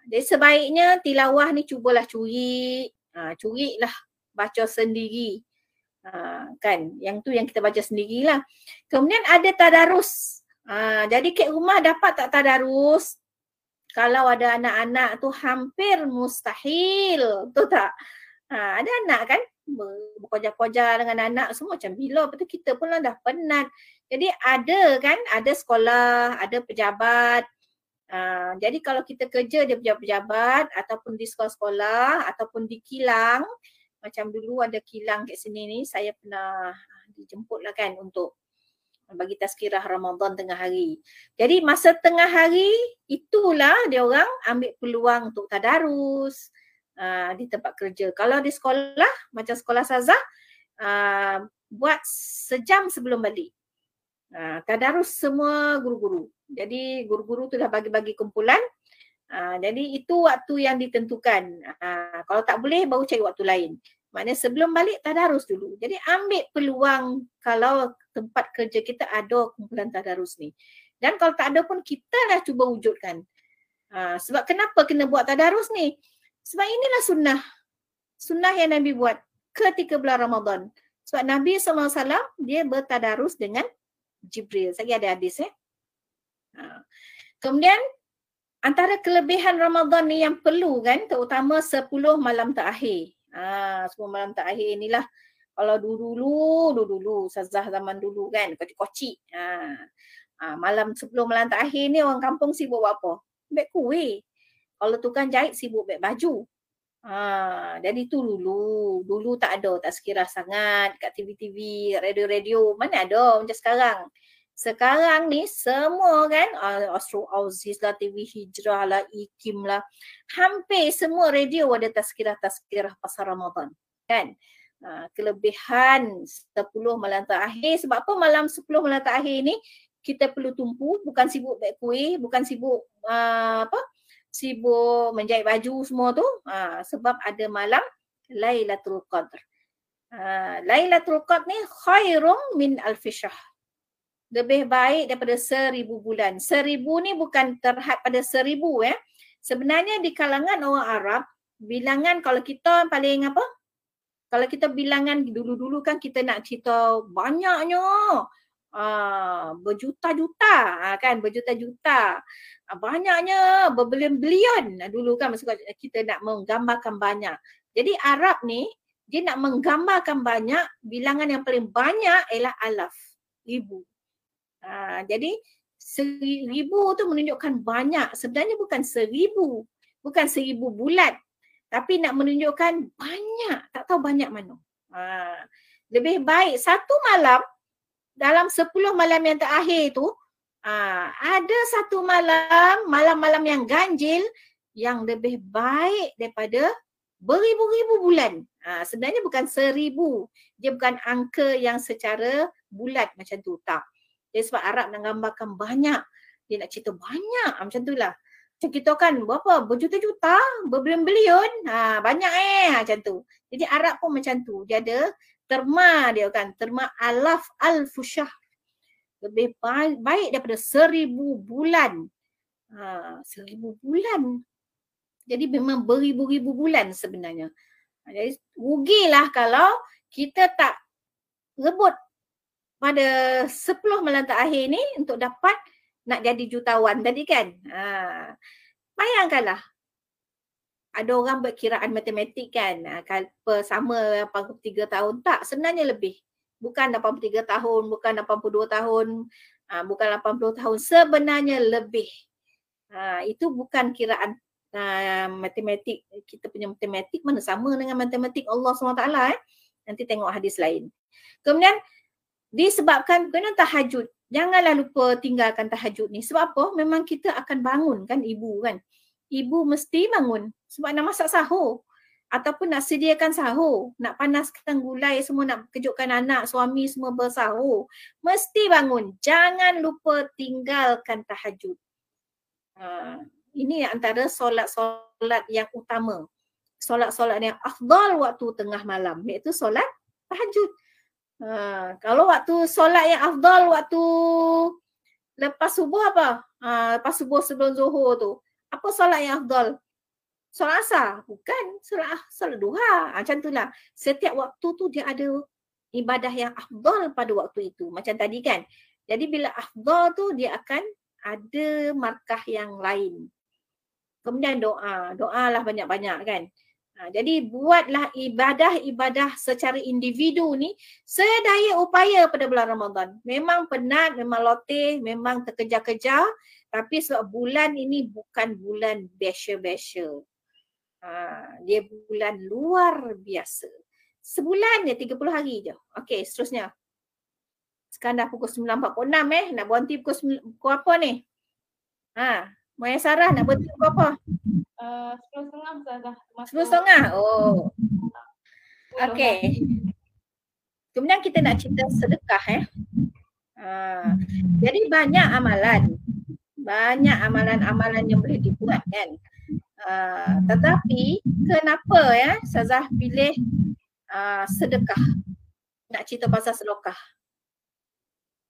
Jadi sebaiknya tilawah ni cubalah curi. Uh, curi lah baca sendiri. Uh, kan yang tu yang kita baca sendirilah. Kemudian ada tadarus. Uh, jadi kat rumah dapat tak tadarus? Kalau ada anak-anak tu hampir mustahil. Tu tak? Ha, ada anak kan berkojar-kojar dengan anak semua macam bila betul kita pun lah dah penat. Jadi ada kan ada sekolah, ada pejabat. Uh, jadi kalau kita kerja di pejabat-pejabat ataupun di sekolah-sekolah ataupun di kilang macam dulu ada kilang kat sini ni saya pernah dijemput lah kan untuk bagi tazkirah Ramadan tengah hari. Jadi masa tengah hari itulah dia orang ambil peluang untuk tadarus, uh, di tempat kerja. Kalau di sekolah, macam sekolah Sazah, uh, buat sejam sebelum balik. Uh, tadarus semua guru-guru. Jadi guru-guru tu dah bagi-bagi kumpulan. Uh, jadi itu waktu yang ditentukan. Uh, kalau tak boleh baru cari waktu lain. Maknanya sebelum balik tadarus dulu. Jadi ambil peluang kalau tempat kerja kita ada kumpulan tadarus ni. Dan kalau tak ada pun kita dah cuba wujudkan. Uh, sebab kenapa kena buat tadarus ni? Sebab inilah sunnah. Sunnah yang Nabi buat ketika bulan Ramadan. Sebab Nabi SAW dia bertadarus dengan Jibril. Saya ada hadis eh. Ha. Kemudian antara kelebihan Ramadan ni yang perlu kan terutama 10 malam terakhir. Ha, 10 malam terakhir inilah kalau dulu-dulu dulu-dulu sazah zaman dulu kan kocik-kocik. Ha. ha. malam 10 malam terakhir ni orang kampung sibuk buat apa? Bek kuih. Kalau tukang jahit sibuk bek baju. Ha, jadi tu dulu. Dulu tak ada, tak sekira sangat kat TV-TV, radio-radio. Mana ada macam sekarang. Sekarang ni semua kan uh, Astro Aziz lah, TV Hijrah lah, IKIM lah. Hampir semua radio ada tazkirah-tazkirah pasal Ramadan. Kan? Uh, kelebihan 10 malam terakhir. Sebab apa malam 10 malam terakhir ni kita perlu tumpu. Bukan sibuk beg kuih, bukan sibuk uh, apa sibuk menjahit baju semua tu. Uh, sebab ada malam Lailatul Qadr. Uh, Lailatul Qadr ni khairum min alfishahr lebih baik daripada seribu bulan. Seribu ni bukan terhad pada seribu ya. Sebenarnya di kalangan orang Arab, bilangan kalau kita paling apa? Kalau kita bilangan dulu-dulu kan kita nak cerita banyaknya. Uh, berjuta-juta uh, kan berjuta-juta uh, banyaknya berbilion-bilion dulu kan maksud kita nak menggambarkan banyak jadi Arab ni dia nak menggambarkan banyak bilangan yang paling banyak ialah alaf ribu Ha, jadi seribu tu menunjukkan banyak. Sebenarnya bukan seribu. Bukan seribu bulat. Tapi nak menunjukkan banyak. Tak tahu banyak mana. Ha, lebih baik satu malam dalam sepuluh malam yang terakhir tu ha, ada satu malam, malam-malam yang ganjil yang lebih baik daripada beribu-ribu bulan. Ha, sebenarnya bukan seribu. Dia bukan angka yang secara bulat macam tu. Tak. Jadi sebab Arab nak gambarkan banyak. Dia nak cerita banyak ah, macam tu lah. Macam kita kan berapa? Berjuta-juta, berbilion-bilion. Ha, banyak eh macam tu. Jadi Arab pun macam tu. Dia ada terma dia kan. Terma alaf al-fushah. Lebih baik, daripada seribu bulan. Ha, seribu bulan. Jadi memang beribu-ribu bulan sebenarnya. Jadi rugilah kalau kita tak rebut pada 10 malam terakhir ni untuk dapat nak jadi jutawan tadi kan. Ha. Bayangkanlah. Ada orang berkiraan matematik kan. Ha, sama 83 tahun. Tak, sebenarnya lebih. Bukan 83 tahun, bukan 82 tahun, ha, bukan 80 tahun. Sebenarnya lebih. Ha, itu bukan kiraan uh, matematik. Kita punya matematik mana sama dengan matematik Allah SWT. Eh? Nanti tengok hadis lain. Kemudian disebabkan kena tahajud. Janganlah lupa tinggalkan tahajud ni. Sebab apa? Memang kita akan bangun kan ibu kan. Ibu mesti bangun sebab nak masak sahur. Ataupun nak sediakan sahur. Nak panaskan gulai semua nak kejutkan anak, suami semua bersahur. Mesti bangun. Jangan lupa tinggalkan tahajud. Ha, ini antara solat-solat yang utama. Solat-solat yang afdal waktu tengah malam. Iaitu solat tahajud. Ha, kalau waktu solat yang afdal waktu lepas subuh apa? Ha, lepas subuh sebelum zuhur tu. Apa solat yang afdal? Solat asar? Bukan. Solat, solat duha. Ha, macam itulah. Setiap waktu tu dia ada ibadah yang afdal pada waktu itu. Macam tadi kan. Jadi bila afdal tu dia akan ada markah yang lain. Kemudian doa. Doa lah banyak-banyak kan. Ha, jadi buatlah ibadah-ibadah secara individu ni sedaya upaya pada bulan Ramadan. Memang penat, memang lotih, memang terkejar-kejar tapi sebab bulan ini bukan bulan biasa-biasa. Ha, dia bulan luar biasa. Sebulan dia 30 hari je. Okey, seterusnya. Sekarang dah pukul 9.46 eh. Nak berhenti pukul, pukul apa ni? Ha, Maya Sarah nak berhenti pukul apa? Uh, sepuluh setengah Ustazah. Sepuluh setengah? Oh. Okay. Kemudian kita nak cerita sedekah eh. Uh, jadi banyak amalan. banyak amalan-amalan yang boleh dibuat kan. Uh, tetapi kenapa ya Sazah pilih uh, sedekah? Nak cerita pasal sedekah.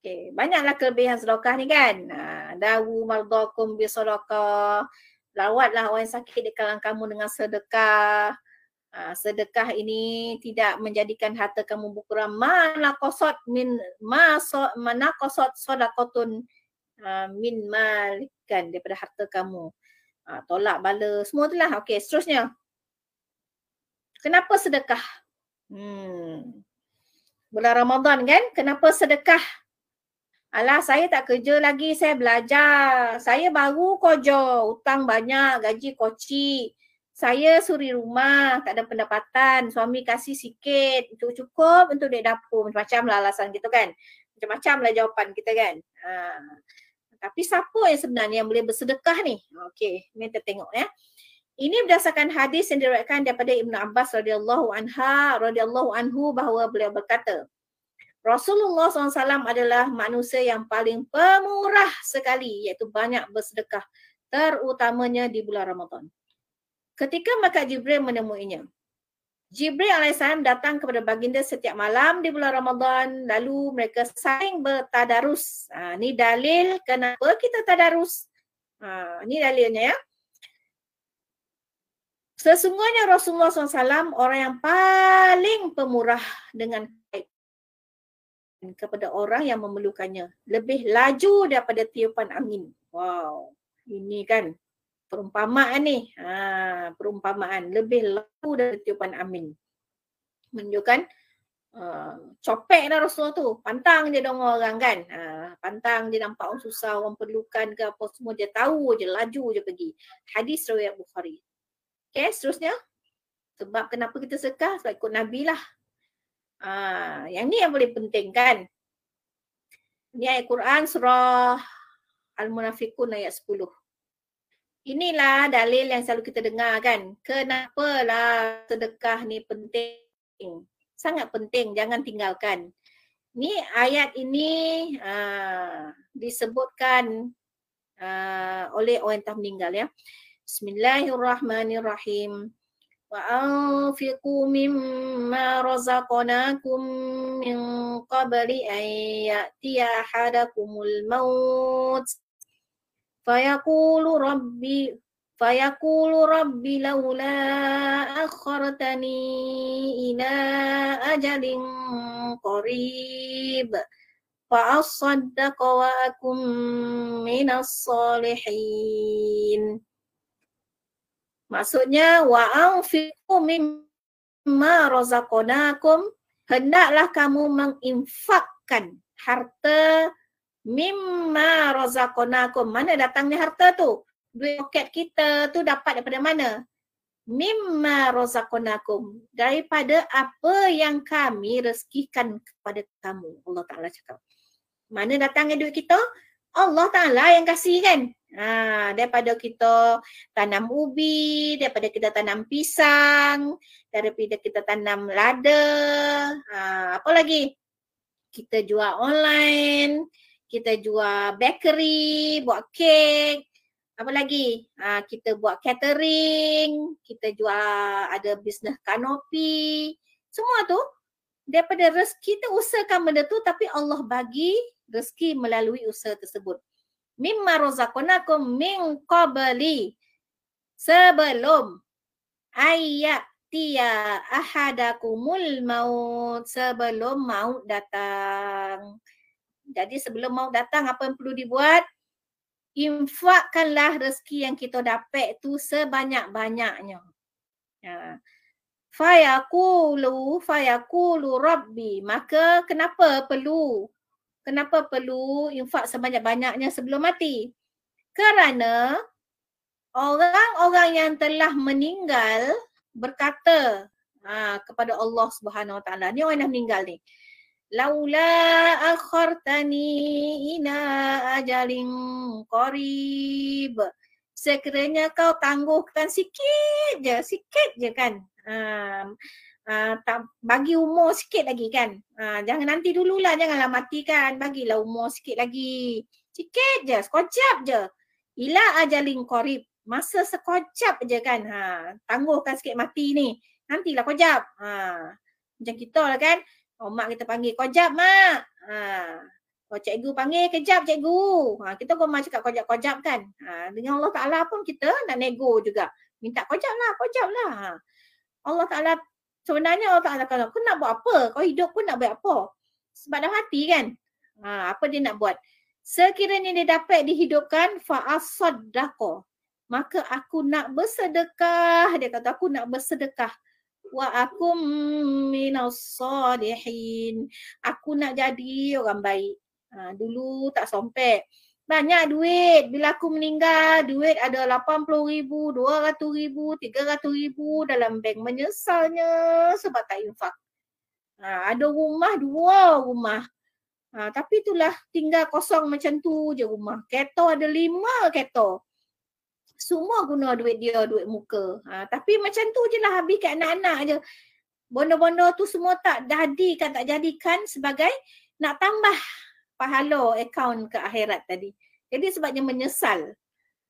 Okay, banyaklah kelebihan sedekah ni kan. Uh, dawu mardakum bi sedekah. Lawatlah orang sakit di kalangan kamu dengan sedekah. Uh, sedekah ini tidak menjadikan harta kamu berkurang. Mana kosot min ma so, mana kosot sodakotun uh, min mal kan daripada harta kamu. Uh, tolak bala semua itulah. Okey, seterusnya. Kenapa sedekah? Hmm. Bulan Ramadan kan? Kenapa sedekah? Alah saya tak kerja lagi, saya belajar. Saya baru kerja, hutang banyak, gaji koci. Saya suri rumah, tak ada pendapatan. Suami kasih sikit, cukup untuk dek dapur. Macam-macam lah alasan gitu kan. Macam-macam lah jawapan kita kan. Ha. Tapi siapa yang sebenarnya yang boleh bersedekah ni? Okey, ni kita tengok ya. Ini berdasarkan hadis yang diriwayatkan daripada Ibnu Abbas radhiyallahu anha radhiyallahu anhu bahawa beliau berkata, Rasulullah SAW adalah manusia yang paling pemurah sekali iaitu banyak bersedekah terutamanya di bulan Ramadan. Ketika maka Jibril menemuinya, Jibril AS datang kepada baginda setiap malam di bulan Ramadan lalu mereka saling bertadarus. Ha, ini dalil kenapa kita tadarus. Ha, ini dalilnya ya. Sesungguhnya Rasulullah SAW orang yang paling pemurah dengan kepada orang yang memerlukannya. Lebih laju daripada tiupan angin. Wow. Ini kan perumpamaan ni. Ha, perumpamaan. Lebih laju dari tiupan angin. Menunjukkan uh, copek dah Rasulullah tu. Pantang je dong orang kan. Ha, pantang je nampak orang susah, orang perlukan ke apa semua. Dia tahu je, laju je pergi. Hadis riwayat Bukhari. Okay, seterusnya. Sebab kenapa kita sekah? Sebab ikut Nabi lah. Ha, yang ni yang boleh penting kan. Ini ayat Quran surah Al-Munafiqun ayat 10. Inilah dalil yang selalu kita dengar kan. Kenapalah sedekah ni penting. Sangat penting, jangan tinggalkan. Ni ayat ini uh, disebutkan uh, oleh orang yang telah meninggal ya. Bismillahirrahmanirrahim. وأنفقوا مما رزقناكم من قبل أن يأتي أحدكم الموت فيقول ربي فيقول ربي لولا أخرتني إلى أجل قريب فأصدق وأكن من الصالحين Maksudnya wa anfiqu mimma razaqnakum hendaklah kamu menginfakkan harta mimma razaqnakum. Mana datangnya harta tu? Duit poket kita tu dapat daripada mana? Mimma razaqnakum. Daripada apa yang kami rezekikan kepada kamu. Allah Taala cakap. Mana datangnya duit kita? Allah Taala yang kasih kan? Ha, daripada kita tanam ubi, daripada kita tanam pisang, daripada kita tanam lada, ha, apa lagi? Kita jual online, kita jual bakery, buat kek, apa lagi? Ha, kita buat catering, kita jual ada bisnes kanopi, semua tu daripada rezeki kita usahakan benda tu tapi Allah bagi rezeki melalui usaha tersebut mimma razaqnakum min qabli sebelum ayat tia ahadakumul maut sebelum maut datang. Jadi sebelum maut datang apa yang perlu dibuat? Infakkanlah rezeki yang kita dapat tu sebanyak-banyaknya. Ya. Fayaqulu fayaqulu rabbi maka kenapa perlu kenapa perlu infak sebanyak-banyaknya sebelum mati? Kerana orang-orang yang telah meninggal berkata ha, kepada Allah Subhanahu Wa Taala. Ni orang yang meninggal ni. Laula akhartani ina ajalin qarib. Sekiranya kau tangguhkan sikit je, sikit je kan. Ha, uh, tak bagi umur sikit lagi kan. Uh, jangan nanti dululah janganlah mati kan. Bagilah umur sikit lagi. Sikit je, sekejap je. ila ajalin qarib masa sekojap je kan ha tangguhkan sikit mati ni nantilah kojap ha macam kita lah kan oh, mak kita panggil kojap mak ha Oh, cikgu panggil kejap cikgu. Ha, kita gomah cakap kojap-kojap kan. Ha, dengan Allah Ta'ala pun kita nak nego juga. Minta kojap lah, kojap lah. Ha. Allah Ta'ala, sebenarnya Allah Ta'ala kalau kau nak buat apa? Kau hidup pun nak buat apa? Sebab dah mati kan? Ha, apa dia nak buat? Sekiranya dia dapat dihidupkan, fa'asaddaqo. Maka aku nak bersedekah. Dia kata aku nak bersedekah wa akum minas salihin. Aku nak jadi orang baik. Ha, dulu tak sompek. Banyak duit. Bila aku meninggal, duit ada 80 ribu, 200 ribu, 300 ribu dalam bank. Menyesalnya sebab tak infak. Ha, ada rumah, dua rumah. Ha, tapi itulah tinggal kosong macam tu je rumah. Keto ada lima keto. Semua guna duit dia, duit muka. Ha, tapi macam tu je lah habis kat anak-anak je. Bondo-bondo tu semua tak jadikan, tak jadikan sebagai nak tambah pahala akaun ke akhirat tadi. Jadi sebabnya menyesal.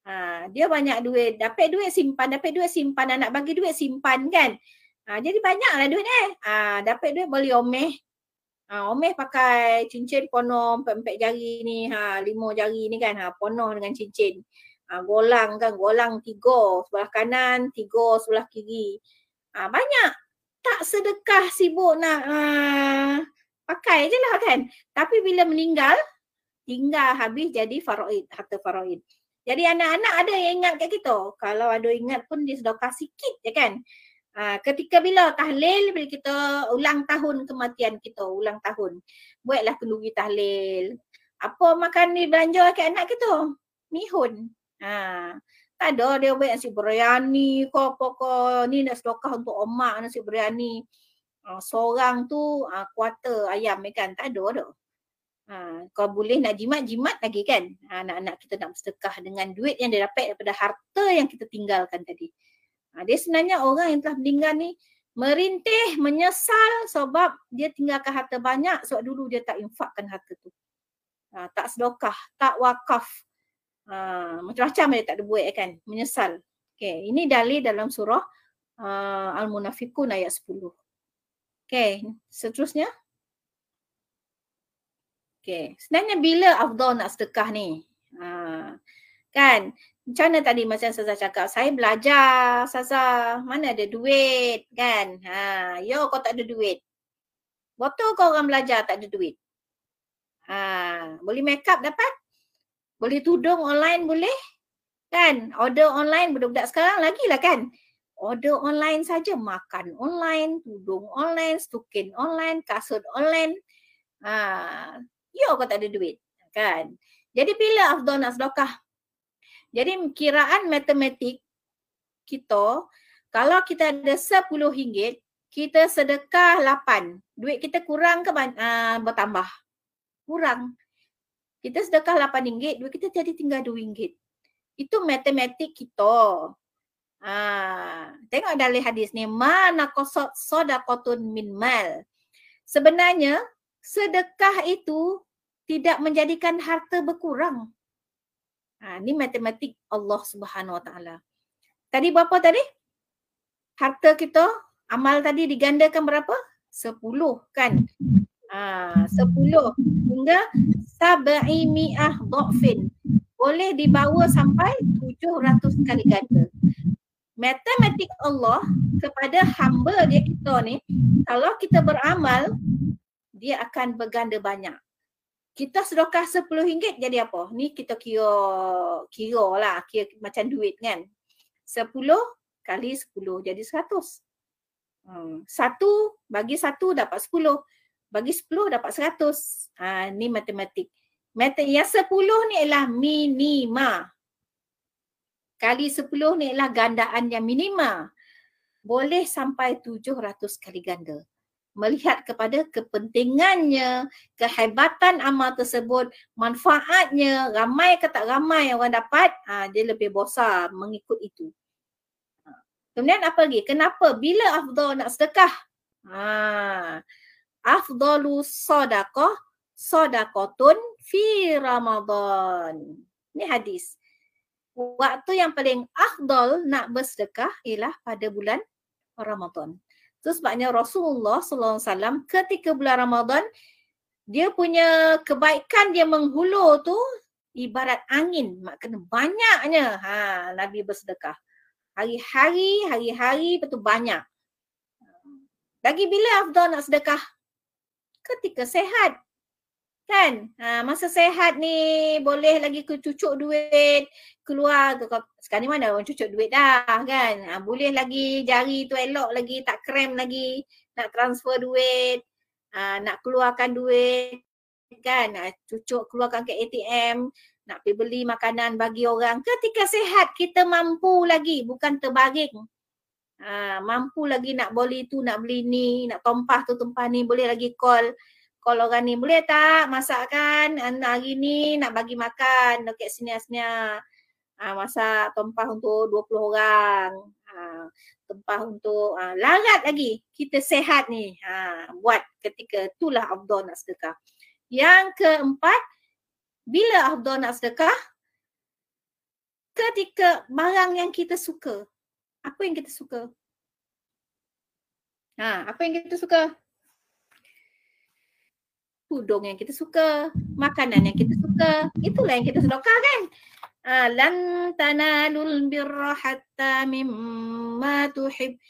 Ha, dia banyak duit, dapat duit simpan, dapat duit simpan, nak bagi duit simpan kan. Ha, jadi banyaklah duit eh. Ha, dapat duit boleh omeh. Ha, omeh pakai cincin pono empat-empat jari ni, ha, lima jari ni kan, ha, pono dengan cincin. Ha, golang kan, golang tiga sebelah kanan, tiga sebelah kiri. Ha, banyak. Tak sedekah sibuk nak ha, pakai je lah kan. Tapi bila meninggal, tinggal habis jadi faraid, harta faraid. Jadi anak-anak ada yang ingat kat kita. Kalau ada ingat pun dia sedekah sikit je kan. Ha, ketika bila tahlil, bila kita ulang tahun kematian kita, ulang tahun. Buatlah kenduri tahlil. Apa makan ni belanja kat anak kita? Mihun. Ha, tak ada dia buat nasi biryani ke apa ke. Ni nak sedekah untuk omak nasi biryani uh, seorang tu uh, kuarter ayam kan tak ada dah. Ha, kau boleh nak jimat-jimat lagi kan ha, anak-anak kita nak bersedekah dengan duit yang dia dapat daripada harta yang kita tinggalkan tadi. Ha, dia sebenarnya orang yang telah meninggal ni merintih, menyesal sebab dia tinggalkan harta banyak sebab dulu dia tak infakkan harta tu. Ha, tak sedekah, tak wakaf. Ha, macam-macam dia tak ada buat kan, menyesal. Okay, ini dalil dalam surah uh, Al-Munafikun ayat 10. Okay, seterusnya. Okay, sebenarnya bila Afdal nak sedekah ni? Ha, kan, macam mana tadi macam Saza cakap, saya belajar Saza, mana ada duit kan? Ha, yo kau tak ada duit. Betul kau orang belajar tak ada duit? Ha, boleh make up dapat? Boleh tudung online boleh? Kan, order online budak-budak sekarang lagi lah kan? Order online saja, makan online, tudung online, stukin online, kasut online. Ha, ya kau tak ada duit. Kan? Jadi bila Afdal nak sedekah? Jadi kiraan matematik kita, kalau kita ada RM10, kita sedekah 8. Duit kita kurang ke uh, bertambah? Kurang. Kita sedekah RM8, duit kita jadi tinggal RM2. Itu matematik kita. Ha, tengok dalam hadis ni mana kosot sodakotun min mal. Sebenarnya sedekah itu tidak menjadikan harta berkurang. Ha, ni matematik Allah Subhanahu Wa Taala. Tadi berapa tadi? Harta kita amal tadi digandakan berapa? Sepuluh kan? Ha, sepuluh hingga sabai mi'ah dhafin. Boleh dibawa sampai tujuh ratus kali ganda matematik Allah kepada hamba dia kita ni kalau kita beramal dia akan berganda banyak. Kita sedekah RM10 jadi apa? Ni kita kira kira lah kira macam duit kan. 10 kali 10 jadi 100 hmm. satu bagi satu dapat 10 bagi 10 dapat 100 ha, ni matematik. Mata yang 10 ni ialah minima kali 10 ni adalah gandaan yang minima. Boleh sampai 700 kali ganda. Melihat kepada kepentingannya, kehebatan amal tersebut, manfaatnya, ramai ke tak ramai yang orang dapat, ha, dia lebih besar mengikut itu. Ha. Kemudian apa lagi? Kenapa? Bila afdal nak sedekah? Ha. Afdalu sodakah, sodakotun fi Ramadan. Ini hadis. Waktu yang paling afdal nak bersedekah ialah pada bulan Ramadan. Itu sebabnya Rasulullah sallallahu alaihi wasallam ketika bulan Ramadan dia punya kebaikan dia menghulur tu ibarat angin maknanya banyaknya ha Nabi bersedekah. Hari-hari, hari-hari betul banyak. Lagi bila afdal nak sedekah? Ketika sehat. Kan? Ha, masa sehat ni boleh lagi cucuk duit keluar ke sekarang ni mana orang cucuk duit dah kan. Ha, boleh lagi jari tu elok lagi tak krem lagi nak transfer duit. Ha, nak keluarkan duit kan. Ha, cucuk keluarkan ke ATM nak pergi beli makanan bagi orang. Ketika sehat kita mampu lagi bukan terbaring. Ha, mampu lagi nak beli tu, nak beli ni, nak tumpah tu, tumpah ni, boleh lagi call. Call orang ni, boleh tak masakkan hari ni nak bagi makan dekat sini-sini. Ha, masak tumpah untuk 20 orang. Ha, tumpah untuk ha, larat lagi. Kita sehat ni. Ha, buat ketika itulah Abdul nak sedekah. Yang keempat, bila Abdul nak sedekah? Ketika barang yang kita suka apa yang kita suka? Ha, apa yang kita suka? Tudung yang kita suka, makanan yang kita suka, itulah yang kita sedekah kan? Ha, lan tanalul birra hatta mimma tuhib.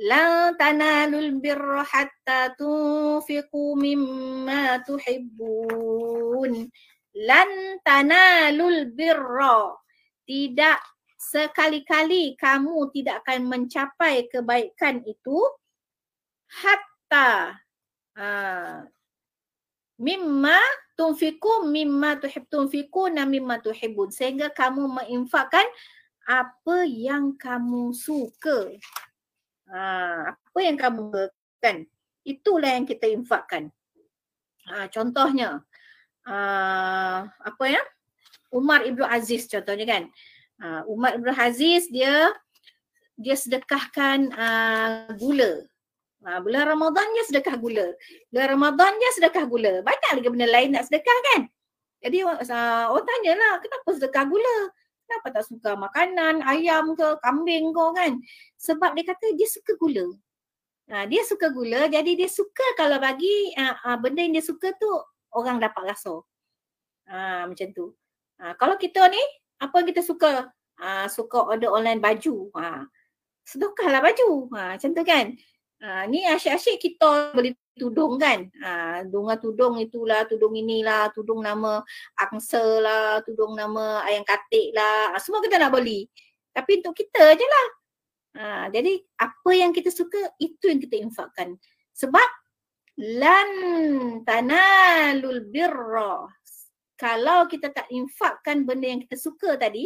Lan tanalul birra hatta tunfiqu mimma tuhibbun. Lan tanalul birra. Tidak sekali-kali kamu tidak akan mencapai kebaikan itu hatta uh, mimma tunfiku mimma tuhib tunfiku na mimma tuhibun sehingga kamu menginfakkan apa yang kamu suka. Uh, apa yang kamu kan itulah yang kita infakkan. Uh, contohnya uh, apa ya? Umar Ibnu Aziz contohnya kan. Uh, Umar Ibn Aziz dia dia sedekahkan uh, gula. Uh, bulan Ramadan dia sedekah gula. Bulan Ramadan dia sedekah gula. Banyak lagi benda lain nak sedekah kan? Jadi uh, orang tanyalah kenapa sedekah gula? Kenapa tak suka makanan, ayam ke, kambing ke kan? Sebab dia kata dia suka gula. Uh, dia suka gula jadi dia suka kalau bagi uh, uh, benda yang dia suka tu orang dapat rasa. Uh, macam tu. Uh, kalau kita ni apa yang kita suka? Ha, suka order online baju. Ha. Sedekahlah baju. Ha, macam tu kan. Ha, ni asyik-asyik kita beli tudung kan. Ha, dunga tudung itulah, tudung inilah, tudung nama angsa lah, tudung nama ayam katik lah. Ha, semua kita nak beli. Tapi untuk kita je lah. Ha, jadi apa yang kita suka, itu yang kita infakkan. Sebab lan tanalul birra kalau kita tak infakkan benda yang kita suka tadi,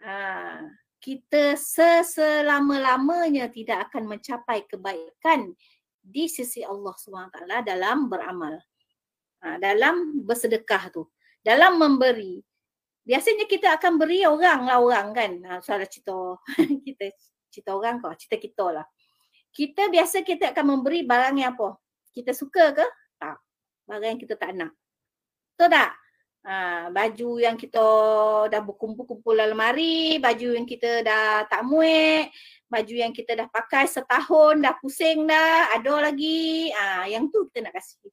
uh, kita seselama-lamanya tidak akan mencapai kebaikan di sisi Allah SWT dalam beramal. Uh, dalam bersedekah tu. Dalam memberi. Biasanya kita akan beri orang lah orang kan. Uh, soal cerita (laughs) kita cerita orang kau, cerita kita lah. Kita biasa kita akan memberi barang yang apa? Kita suka ke? Tak. Barang yang kita tak nak. Betul tak? Ha, baju yang kita dah berkumpul-kumpul lemari, baju yang kita dah tak muek, baju yang kita dah pakai setahun, dah pusing dah, ada lagi. Ha, yang tu kita nak kasih.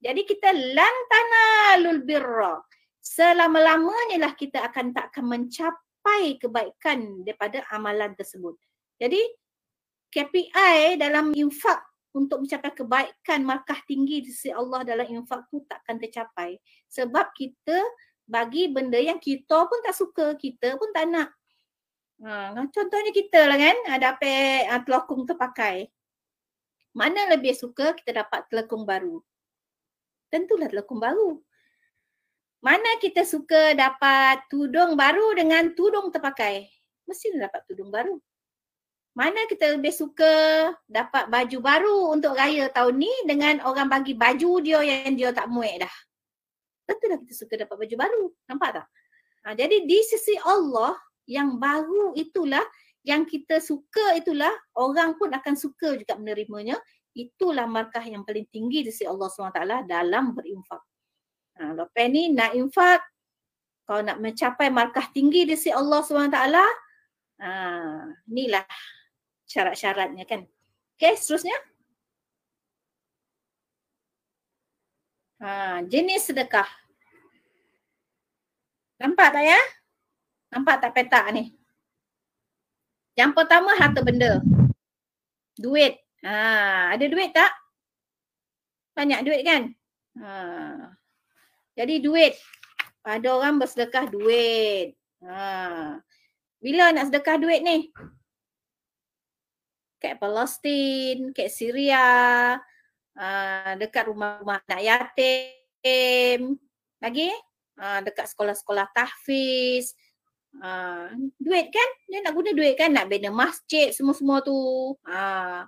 Jadi kita lantana lul birra. Selama-lamanya lah kita akan tak akan mencapai kebaikan daripada amalan tersebut. Jadi KPI dalam infak untuk mencapai kebaikan markah tinggi di sisi Allah dalam infak tu takkan tercapai. Sebab kita bagi benda yang kita pun tak suka, kita pun tak nak. Ha, contohnya kita lah kan, ada apa uh, telekung terpakai. Mana lebih suka kita dapat telekung baru? Tentulah telekung baru. Mana kita suka dapat tudung baru dengan tudung terpakai? Mesti dapat tudung baru mana kita lebih suka dapat baju baru untuk raya tahun ni dengan orang bagi baju dia yang dia tak muek dah. Tentulah kita suka dapat baju baru. Nampak tak? Ha, jadi di sisi Allah yang baru itulah yang kita suka itulah orang pun akan suka juga menerimanya. Itulah markah yang paling tinggi di sisi Allah SWT dalam berinfak. Ha, lepas ni nak infak Kalau nak mencapai markah tinggi di sisi Allah SWT, ha, inilah syarat-syaratnya kan. Okey, seterusnya. Ha, jenis sedekah. Nampak tak ya? Nampak tak petak ni? Yang pertama harta benda. Duit. Ha, ada duit tak? Banyak duit kan? Ha. Jadi duit. Ada orang bersedekah duit. Ha. Bila nak sedekah duit ni? Kat Palestin, kat Syria, uh, dekat rumah-rumah anak yatim. Lagi? Uh, dekat sekolah-sekolah tahfiz. Uh, duit kan? Dia nak guna duit kan? Nak bina masjid semua-semua tu. Uh,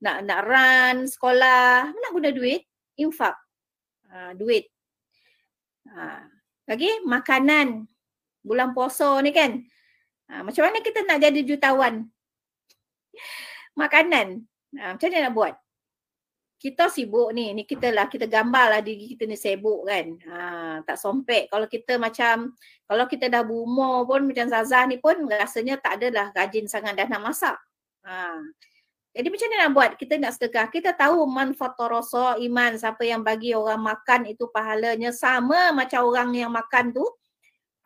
nak nak run sekolah. Nak guna duit? Infak. Uh, duit. Uh, lagi? Makanan. Bulan puasa ni kan? Uh, macam mana kita nak jadi jutawan? Makanan. Uh, macam mana nak buat? kita sibuk ni, ni kita lah, kita gambar lah diri kita ni sibuk kan. Ha, tak sompek. Kalau kita macam, kalau kita dah berumur pun macam Zazah ni pun rasanya tak adalah rajin sangat dah nak masak. Ha. Jadi macam mana nak buat? Kita nak sedekah. Kita tahu manfaat rasa iman siapa yang bagi orang makan itu pahalanya sama macam orang yang makan tu.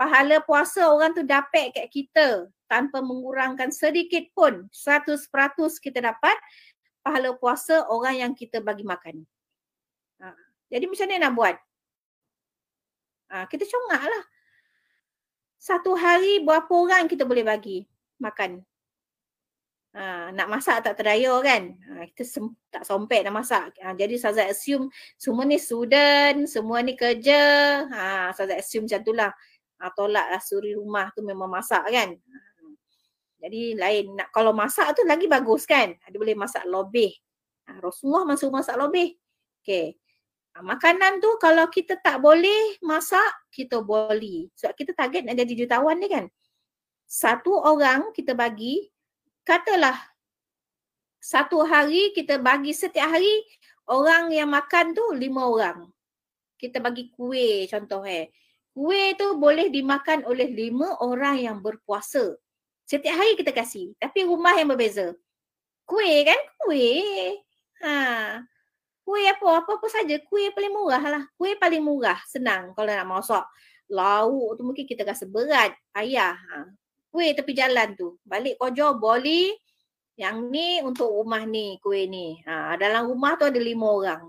Pahala puasa orang tu dapat kat kita tanpa mengurangkan sedikit pun. 100% kita dapat pahala puasa orang yang kita bagi makan. Ha. Jadi macam mana nak buat? Ha, kita congak lah. Satu hari berapa orang kita boleh bagi makan? Ha, nak masak tak terdaya kan? Ha, kita sem- tak sompet nak masak. Ha, jadi Saza assume semua ni student, semua ni kerja. Ha, Saza assume macam tu lah. Ha, tolaklah suri rumah tu memang masak kan? Ha, jadi lain nak kalau masak tu lagi bagus kan? Ada boleh masak lebih. Ha, Rasulullah masuk masak lebih. Okey. Ha, makanan tu kalau kita tak boleh masak, kita boleh. Sebab kita target nak jadi jutawan ni kan. Satu orang kita bagi, katalah satu hari kita bagi setiap hari orang yang makan tu lima orang. Kita bagi kuih contoh eh. Kuih tu boleh dimakan oleh lima orang yang berpuasa. Setiap hari kita kasih. Tapi rumah yang berbeza. Kuih kan? Kuih. Ha. Kuih apa? Apa-apa saja. Kuih paling murah lah. Kuih paling murah. Senang kalau nak masak. Lauk tu mungkin kita rasa berat. Ayah. Ha. Kuih tepi jalan tu. Balik kojo boleh. Yang ni untuk rumah ni. Kuih ni. Ha. Dalam rumah tu ada lima orang.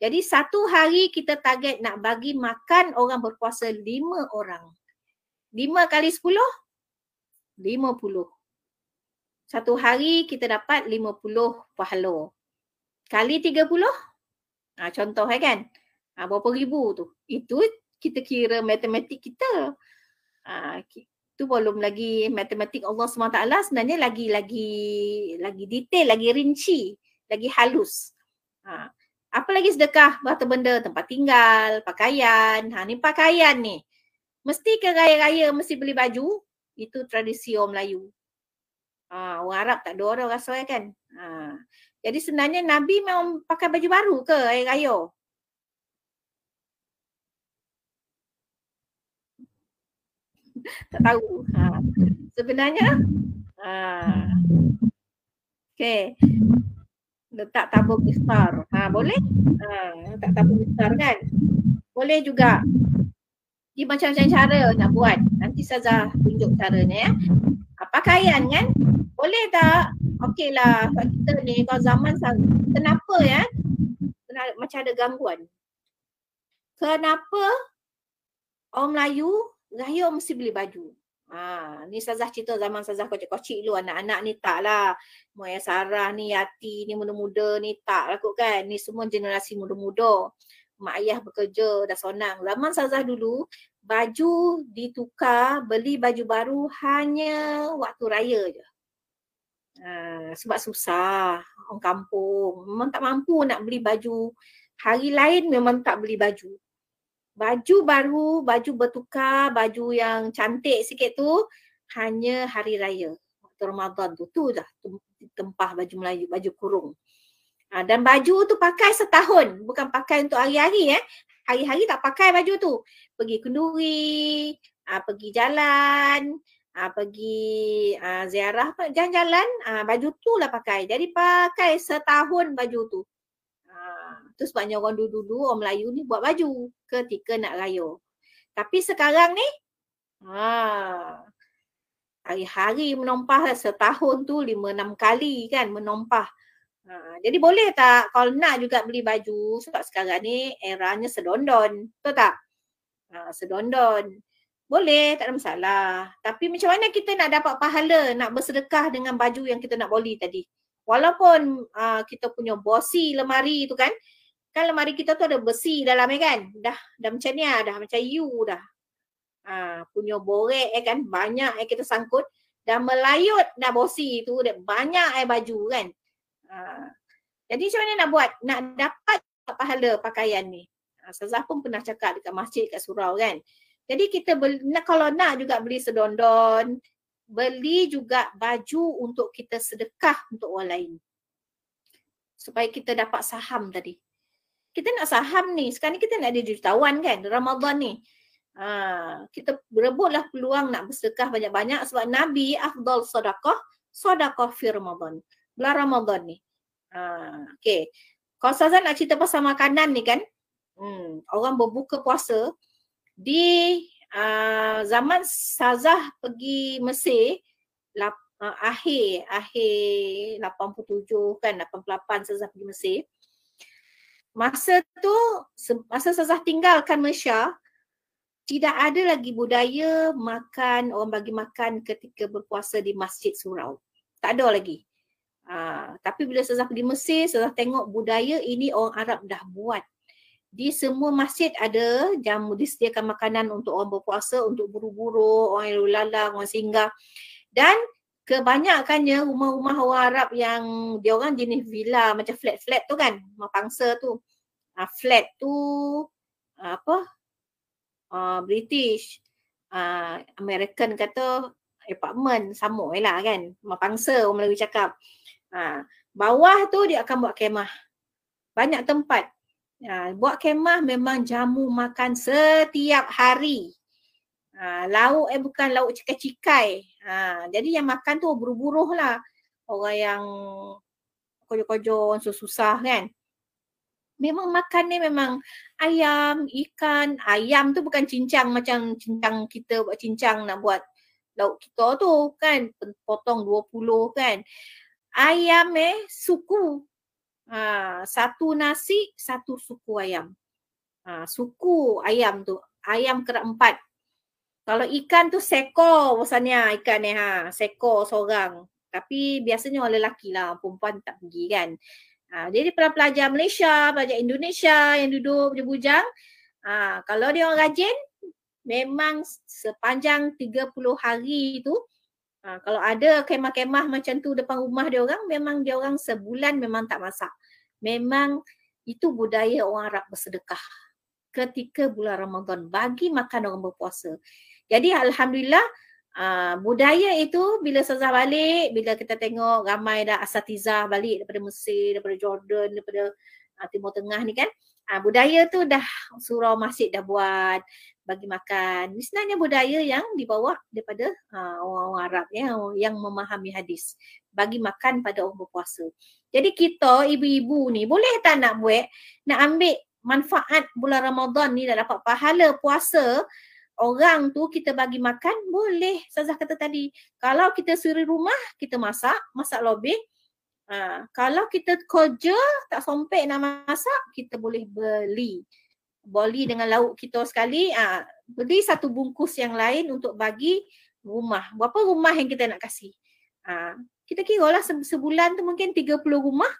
Jadi satu hari kita target nak bagi makan orang berpuasa lima orang. Lima kali sepuluh, 50. Satu hari kita dapat 50 pahala. Kali 30, ha, contoh eh, kan, ha, berapa ribu tu. Itu kita kira matematik kita. Ha, itu belum lagi matematik Allah SWT sebenarnya lagi lagi lagi detail, lagi rinci, lagi halus. Ha, apa lagi sedekah? Bata benda, tempat tinggal, pakaian. Ha, ni pakaian ni. Mesti ke raya-raya mesti beli baju? itu tradisi orang Melayu. Ha, orang Arab tak ada orang rasa kan. Ha. Jadi sebenarnya Nabi memang pakai baju baru ke air raya? tak tahu. Ha. Sebenarnya ha. Okay. Letak tabung besar. Ha, boleh? Ha, letak tabung besar kan? Boleh juga dia macam-macam cara nak buat. Nanti Saza tunjuk caranya ya. Ha, pakaian kan? Boleh tak? Okey lah. Sebab kita ni kalau zaman kenapa ya? Kenapa, macam ada gangguan. Kenapa orang Melayu raya mesti beli baju? Ha, ni Sazah cerita zaman Sazah kocik-kocik dulu anak-anak ni tak lah. Moya Sarah ni, Yati ni muda-muda ni tak lah kot kan. Ni semua generasi muda-muda. Mak ayah bekerja dah sonang. Zaman Sazah dulu baju ditukar beli baju baru hanya waktu raya je. Uh, sebab susah orang kampung memang tak mampu nak beli baju hari lain memang tak beli baju baju baru baju bertukar baju yang cantik sikit tu hanya hari raya waktu Ramadan tu tu dah tempah baju Melayu baju kurung uh, dan baju tu pakai setahun bukan pakai untuk hari-hari eh hari-hari tak pakai baju tu. Pergi kenduri, uh, pergi jalan, uh, pergi uh, ziarah jalan-jalan, uh, baju tu lah pakai. Jadi pakai setahun baju tu. Uh, tu sebabnya orang dulu-dulu orang Melayu ni buat baju ketika nak raya. Tapi sekarang ni uh, hari-hari menompah setahun tu lima enam kali kan menompah. Ha, jadi boleh tak kalau nak juga beli baju sebab sekarang ni eranya sedondon. Betul tak? Ha, sedondon. Boleh, tak ada masalah. Tapi macam mana kita nak dapat pahala nak bersedekah dengan baju yang kita nak beli tadi? Walaupun uh, kita punya bosi lemari tu kan, kan lemari kita tu ada besi dalam kan? Dah dah macam ni dah macam you dah. Ha, punya borek eh kan, banyak eh kita sangkut. Dah melayut dah bosi tu, banyak eh baju kan. Ha. Jadi macam mana nak buat? Nak dapat pahala pakaian ni. Ha, Sazah pun pernah cakap dekat masjid kat surau kan. Jadi kita beli, kalau nak juga beli sedondon, beli juga baju untuk kita sedekah untuk orang lain. Supaya kita dapat saham tadi. Kita nak saham ni, sekarang ni kita nak ada jutawan kan, Ramadan ni. Ha, kita berebutlah peluang nak bersedekah banyak-banyak sebab Nabi afdal sedekah, sedekah fi Ramadan bulan Ramadan ni. Ha, okay. Kalau Sazah nak cerita pasal makanan ni kan, hmm, orang berbuka puasa di uh, zaman Sazah pergi Mesir lap, uh, akhir akhir 87 kan 88 Sazah pergi Mesir. Masa tu masa Sazah tinggalkan Mesya tidak ada lagi budaya makan orang bagi makan ketika berpuasa di Masjid Surau. Tak ada lagi. Ha, tapi bila saya pergi Mesir, saya tengok budaya ini orang Arab dah buat. Di semua masjid ada jamu disediakan makanan untuk orang berpuasa, untuk buru-buru, orang yang lalang, orang singgah. Dan kebanyakannya rumah-rumah orang Arab yang dia orang jenis villa macam flat-flat tu kan, rumah pangsa tu. Ha, flat tu apa? Uh, British. Uh, American kata apartment sama lah kan. Rumah pangsa orang Melayu cakap. Ha, bawah tu dia akan buat kemah. Banyak tempat. Ha, buat kemah memang jamu makan setiap hari. Ha, lauk eh bukan lauk cikai-cikai. Ha, jadi yang makan tu buruh-buruh lah. Orang yang kojo-kojo susah-susah kan. Memang makan ni memang ayam, ikan. Ayam tu bukan cincang macam cincang kita buat cincang nak buat lauk kita tu kan. Potong 20 kan ayam eh suku. Ha, satu nasi, satu suku ayam. Ha, suku ayam tu. Ayam kera empat. Kalau ikan tu seko bosannya ikan ni ha. Seko seorang. Tapi biasanya orang lelaki lah. Perempuan tak pergi kan. Ha, jadi pelajar Malaysia, pelajar Indonesia yang duduk bujang-bujang. Ha, kalau dia orang rajin, memang sepanjang 30 hari tu Ha, kalau ada kemah-kemah macam tu depan rumah dia orang, memang dia orang sebulan memang tak masak. Memang itu budaya orang Arab bersedekah ketika bulan Ramadan bagi makan orang berpuasa. Jadi alhamdulillah uh, budaya itu bila Sazah balik, bila kita tengok ramai dah asatizah balik daripada Mesir, daripada Jordan, daripada uh, Timur Tengah ni kan. Budaya tu dah surau masjid dah buat, bagi makan. Ini sebenarnya budaya yang dibawa daripada uh, orang-orang Arab ya, yang memahami hadis. Bagi makan pada orang berpuasa. Jadi kita ibu-ibu ni boleh tak nak buat, nak ambil manfaat bulan Ramadan ni nak dapat pahala puasa orang tu kita bagi makan boleh. Sazah kata tadi, kalau kita suri rumah, kita masak, masak lebih. Uh, kalau kita kerja tak sompek nak masak, kita boleh beli boli dengan lauk kita sekali, ah beli satu bungkus yang lain untuk bagi rumah. Berapa rumah yang kita nak kasih? Ah kita kira lah sebulan tu mungkin 30 rumah.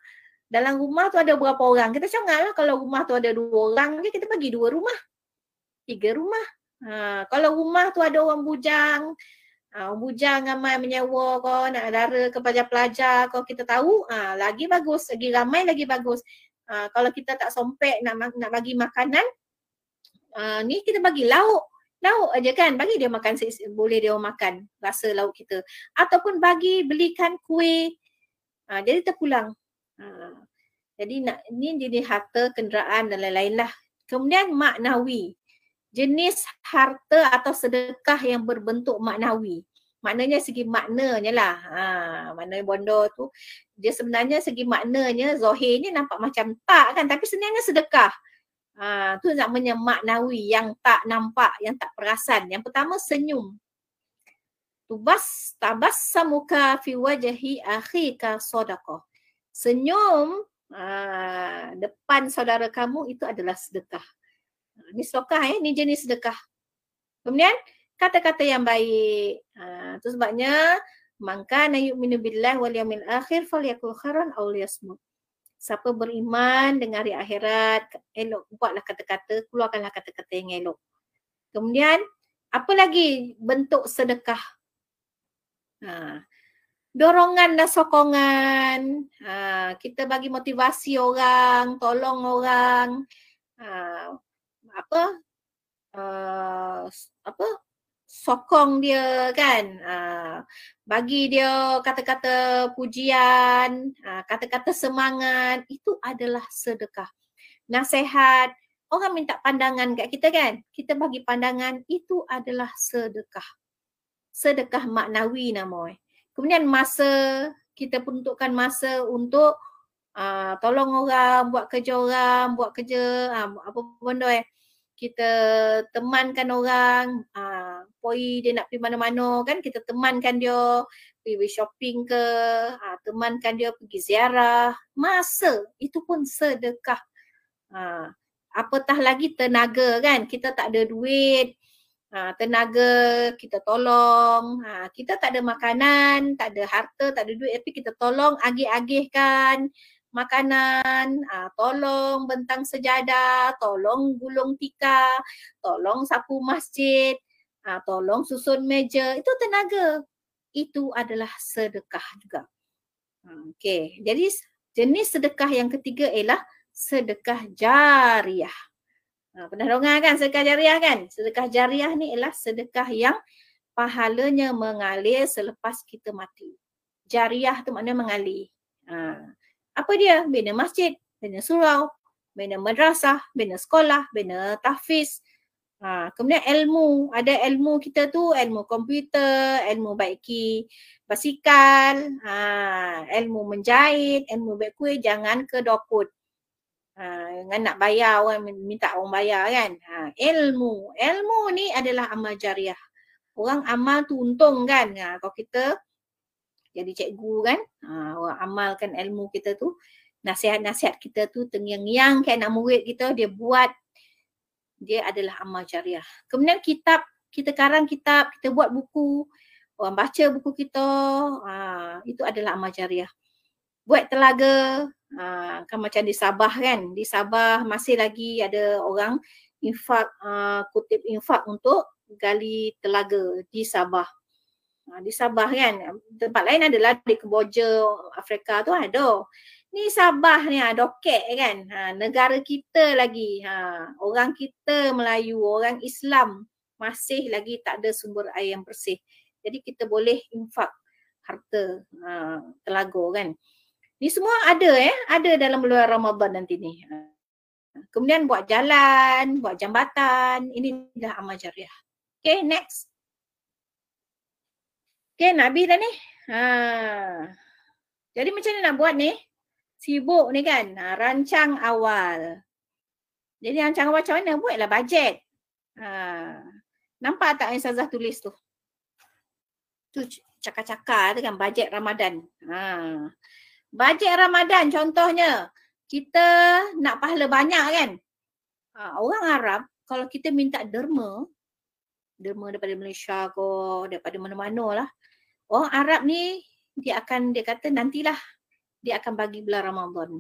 Dalam rumah tu ada berapa orang? Kita cakap lah kalau rumah tu ada dua orang, kita bagi dua rumah. Tiga rumah. Ha, kalau rumah tu ada orang bujang, ha, bujang ramai menyewa kau nak dara ke pelajar-pelajar kau kita tahu, ha, lagi bagus. Lagi ramai lagi bagus. Uh, kalau kita tak sompek nak nak bagi makanan, uh, ni kita bagi lauk. Lauk aja kan, bagi dia makan, boleh dia makan rasa lauk kita. Ataupun bagi belikan kuih, uh, jadi terpulang. Uh, jadi nak, ni jadi harta kenderaan dan lain-lain lah. Kemudian maknawi. Jenis harta atau sedekah yang berbentuk maknawi. Maknanya segi maknanya lah. Ha, makna bondo tu dia sebenarnya segi maknanya zohir ni nampak macam tak kan tapi sebenarnya sedekah. Ha, tu namanya maknawi yang tak nampak, yang tak perasan. Yang pertama senyum. Tubas tabas samuka fi wajhi akhika sadaqah. Senyum uh, depan saudara kamu itu adalah sedekah. Ini sedekah eh, ini jenis sedekah. Kemudian kata-kata yang baik. Uh, itu sebabnya maka yu'minu billahi wal yawmil akhir falyakul khairan aw liyasmut. Siapa beriman dengan hari akhirat, elok buatlah kata-kata, keluarkanlah kata-kata yang elok. Kemudian apa lagi bentuk sedekah? Ha, dorongan dan sokongan. Ha, kita bagi motivasi orang, tolong orang. Ha, apa? Uh, apa? Sokong dia kan. Ha, bagi dia kata-kata pujian, ha, kata-kata semangat. Itu adalah sedekah. Nasihat. Orang minta pandangan kat kita kan. Kita bagi pandangan. Itu adalah sedekah. Sedekah maknawi namanya. Kemudian masa kita peruntukkan masa untuk uh, tolong orang, buat kerja orang, buat kerja uh, apa benda eh. Kita temankan orang, uh, poi dia nak pergi mana-mana kan, kita temankan dia pergi shopping ke, uh, temankan dia pergi ziarah. Masa itu pun sedekah. Uh, apatah lagi tenaga kan, kita tak ada duit, ha, tenaga kita tolong ha, kita tak ada makanan tak ada harta tak ada duit tapi kita tolong agih-agihkan makanan ha, tolong bentang sejadah tolong gulung tika tolong sapu masjid ha, tolong susun meja itu tenaga itu adalah sedekah juga ha, okey jadi jenis sedekah yang ketiga ialah sedekah jariah Ha, pernah dengar kan sedekah jariah kan? Sedekah jariah ni ialah sedekah yang pahalanya mengalir selepas kita mati. Jariah tu maknanya mengalir. Ha. Apa dia? Bina masjid, bina surau, bina madrasah, bina sekolah, bina tahfiz. Ha. Kemudian ilmu. Ada ilmu kita tu ilmu komputer, ilmu baiki basikal, ha. ilmu menjahit, ilmu baik kuih. Jangan ke dokut. Ha, dengan nak bayar orang minta orang bayar kan. Ha, ilmu. Ilmu ni adalah amal jariah. Orang amal tu untung kan. Ha, kalau kita jadi cikgu kan. Orang amalkan ilmu kita tu. Nasihat-nasihat kita tu tengyang-yang kayak nak murid kita dia buat. Dia adalah amal jariah. Kemudian kitab. Kita karang kitab. Kita buat buku. Orang baca buku kita. Ha, itu adalah amal jariah. Buat telaga. Ha, kan macam di Sabah kan. Di Sabah masih lagi ada orang infak, uh, kutip infak untuk gali telaga di Sabah. Ha, di Sabah kan. Tempat lain adalah di Kemboja, Afrika tu ada. Ni Sabah ni ada dokek kan. Ha, negara kita lagi. Ha, orang kita Melayu, orang Islam masih lagi tak ada sumber air yang bersih. Jadi kita boleh infak harta uh, telaga kan. Ni semua ada eh, ada dalam bulan Ramadan nanti ni. Ha. Kemudian buat jalan, buat jambatan, ini dah amal jariah. Okay, next. Okay, nak habis dah ni. Ha. Jadi macam mana nak buat ni? Sibuk ni kan, ha, rancang awal. Jadi rancang awal macam mana? Buatlah bajet. Ha. Nampak tak yang Sazah tulis tu? Tu cakap-cakap tu kan, bajet Ramadan. Ha. Bajet Ramadan contohnya, kita nak pahala banyak kan? Ha, orang Arab kalau kita minta derma, derma daripada Malaysia ke, daripada mana-mana lah. Orang Arab ni dia akan, dia kata nantilah dia akan bagi bulan Ramadan.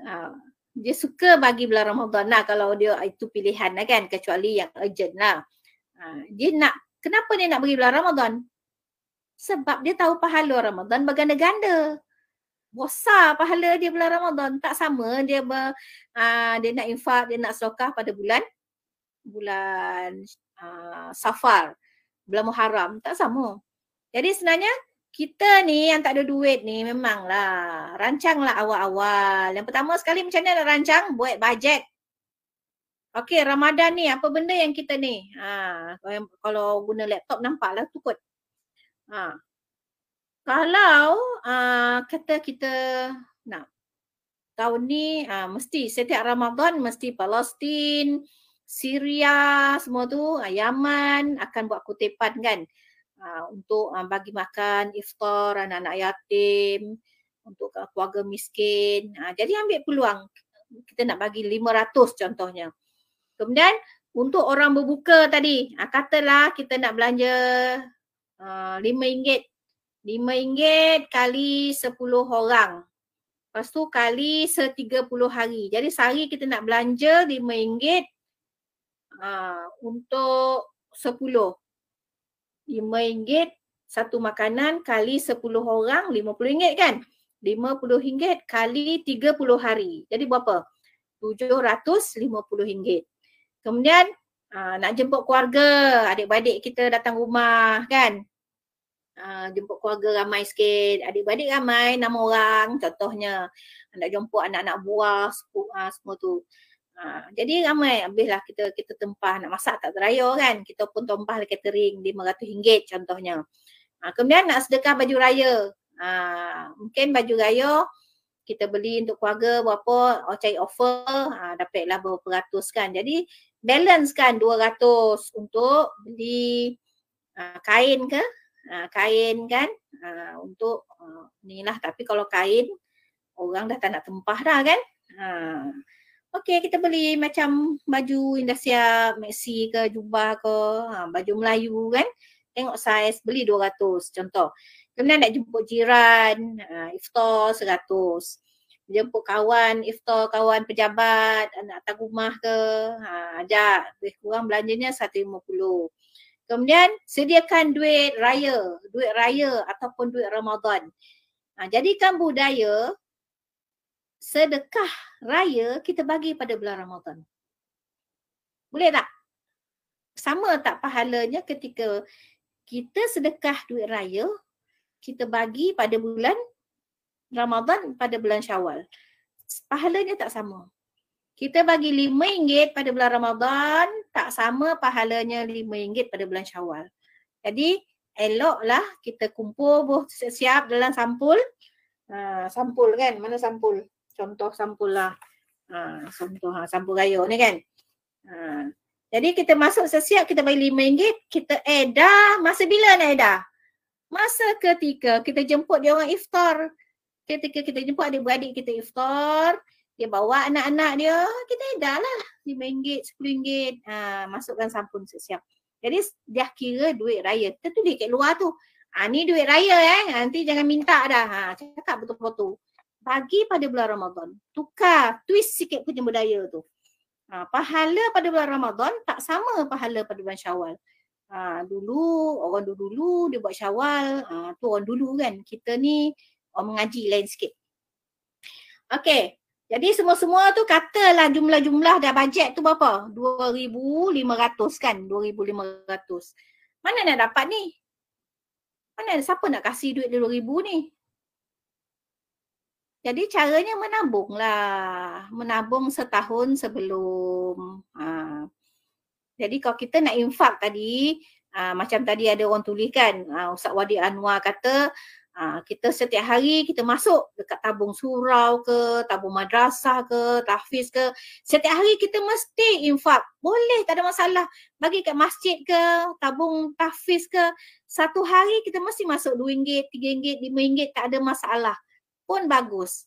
Ha, (laughs) dia suka bagi bulan Ramadan lah kalau dia itu pilihan lah kan, kecuali yang urgent lah. Ha, dia nak, kenapa dia nak bagi bulan Ramadan? Sebab dia tahu pahala Ramadan berganda-ganda besar pahala dia bulan Ramadan. Tak sama dia ber, uh, dia nak infak, dia nak sedekah pada bulan bulan uh, Safar, bulan Muharram. Tak sama. Jadi sebenarnya kita ni yang tak ada duit ni memanglah rancanglah awal-awal. Yang pertama sekali macam mana nak rancang? Buat bajet. Okey, Ramadan ni apa benda yang kita ni? Ha, kalau guna laptop nampaklah tu kot. Ha. Kalau uh, kata kita nak tahun ni uh, mesti setiap Ramadan mesti Palestin, Syria semua tu, uh, Yaman akan buat kutipan kan uh, untuk uh, bagi makan iftar anak-anak yatim, untuk keluarga miskin. Uh, jadi ambil peluang kita nak bagi 500 contohnya. Kemudian untuk orang berbuka tadi, uh, katalah kita nak belanja uh, RM5. RM5 kali 10 orang. Lepas tu kali se-30 hari. Jadi sehari kita nak belanja RM5 uh, untuk 10. RM5 satu makanan kali 10 orang RM50 kan? RM50 kali 30 hari. Jadi berapa? RM750. Kemudian uh, nak jemput keluarga, adik-beradik kita datang rumah kan. Uh, jemput keluarga ramai sikit, adik-beradik ramai, enam orang contohnya. Nak jemput anak-anak buah, sepupu, uh, semua tu. Uh, jadi ramai habislah kita kita tempah nak masak tak teraya kan. Kita pun tempah catering RM500 contohnya. Uh, kemudian nak sedekah baju raya. Uh, mungkin baju raya kita beli untuk keluarga berapa, oh, cari offer, uh, dapatlah berapa ratus kan. Jadi balance kan 200 untuk beli uh, kain ke uh, kain kan uh, untuk uh, ni lah tapi kalau kain orang dah tak nak tempah dah kan uh, Okey kita beli macam baju yang dah siap maxi ke jubah ke uh, baju Melayu kan. Tengok saiz beli 200 contoh. Kemudian nak jemput jiran uh, iftar 100 jemput kawan iftar kawan pejabat anak atas rumah ke ha ajak. Lebih kurang belanjanya 150 kemudian sediakan duit raya duit raya ataupun duit Ramadan. Ha jadikan budaya sedekah raya kita bagi pada bulan Ramadan boleh tak sama tak pahalanya ketika kita sedekah duit raya kita bagi pada bulan Ramadan pada bulan Syawal. Pahalanya tak sama. Kita bagi RM5 pada bulan Ramadan, tak sama pahalanya RM5 pada bulan Syawal. Jadi eloklah kita kumpul buh siap dalam sampul. Ha, sampul kan? Mana sampul? Contoh sampul lah. Ha, contoh ha, sampul raya ni kan. Ha, jadi kita masuk sesiap, kita bagi RM5, kita edah. Masa bila nak edah? Masa ketika kita jemput dia orang iftar ketika kita jumpa adik-beradik kita iftar, dia bawa anak-anak dia, kita edah lah RM5, RM10, ha, masukkan sampun siap. Jadi dia kira duit raya. Kita tulis kat luar tu. Ha, ni duit raya eh. Nanti jangan minta dah. Ha, cakap betul-betul. Bagi pada bulan Ramadan. Tukar, twist sikit punya budaya tu. Ha, pahala pada bulan Ramadan tak sama pahala pada bulan Syawal. Ha, dulu, orang dulu-dulu dia buat Syawal. Ha, tu orang dulu kan. Kita ni orang mengaji lain sikit. Okey. Jadi semua-semua tu katalah jumlah-jumlah dah bajet tu berapa? 2500 kan? 2500. Mana nak dapat ni? Mana siapa nak kasih duit 2000 ni? Jadi caranya menabung lah. Menabung setahun sebelum. Ha. Jadi kalau kita nak infak tadi, ha, macam tadi ada orang tulis kan, ha, Ustaz Wadi Anwar kata Ha, kita setiap hari kita masuk dekat tabung surau ke, tabung madrasah ke, tahfiz ke. Setiap hari kita mesti infak. Boleh, tak ada masalah. Bagi kat masjid ke, tabung tahfiz ke. Satu hari kita mesti masuk RM2, RM3, RM5, tak ada masalah. Pun bagus.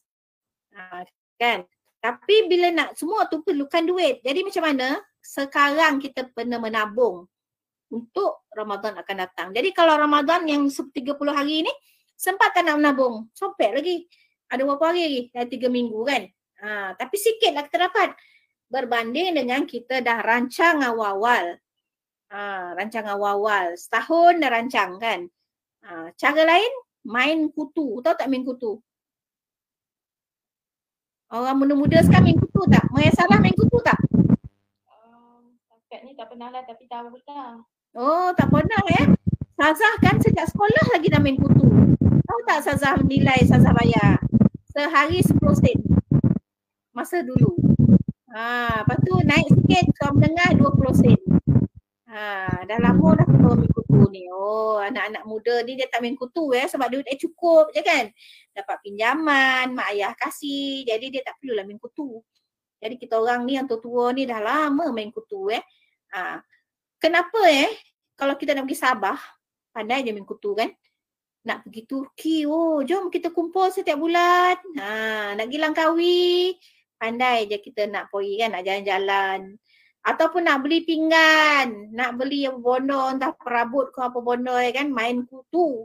Ha, kan? Tapi bila nak semua tu perlukan duit. Jadi macam mana? Sekarang kita pernah menabung untuk Ramadan akan datang. Jadi kalau Ramadan yang 30 hari ni, sempat tak nak menabung. Sopek lagi. Ada berapa hari lagi? Dah tiga minggu kan? Ha, tapi sikit lah kita dapat. Berbanding dengan kita dah rancang awal-awal. Ha, rancang awal-awal. Setahun dah rancang kan? Ha, cara lain, main kutu. Tahu tak main kutu? Orang muda-muda sekarang main kutu tak? Maya Sarah main kutu tak? Um, ni tak pernah lah tapi tahu lah. Oh, tak pernah eh? Sazah kan sejak sekolah lagi dah main kutu. Tahu tak Sazah nilai Sazah bayar? Sehari 10 sen. Masa dulu. Ha, lepas tu naik sikit suam tengah 20 sen. Ha, dah lama dah kita main kutu ni. Oh, anak-anak muda ni dia tak main kutu ya sebab duit dia cukup je kan. Dapat pinjaman, mak ayah kasih. Jadi dia tak perlulah main kutu. Jadi kita orang ni yang tua-tua ni dah lama main kutu eh. Ha, kenapa eh kalau kita nak pergi Sabah, pandai je main kutu kan. Nak pergi Turki, oh jom kita kumpul setiap bulan. Ha, nak pergi Langkawi, pandai je kita nak pergi kan, nak jalan-jalan ataupun nak beli pinggan, nak beli apa bondo entah perabot ke apa bondo kan main kutu.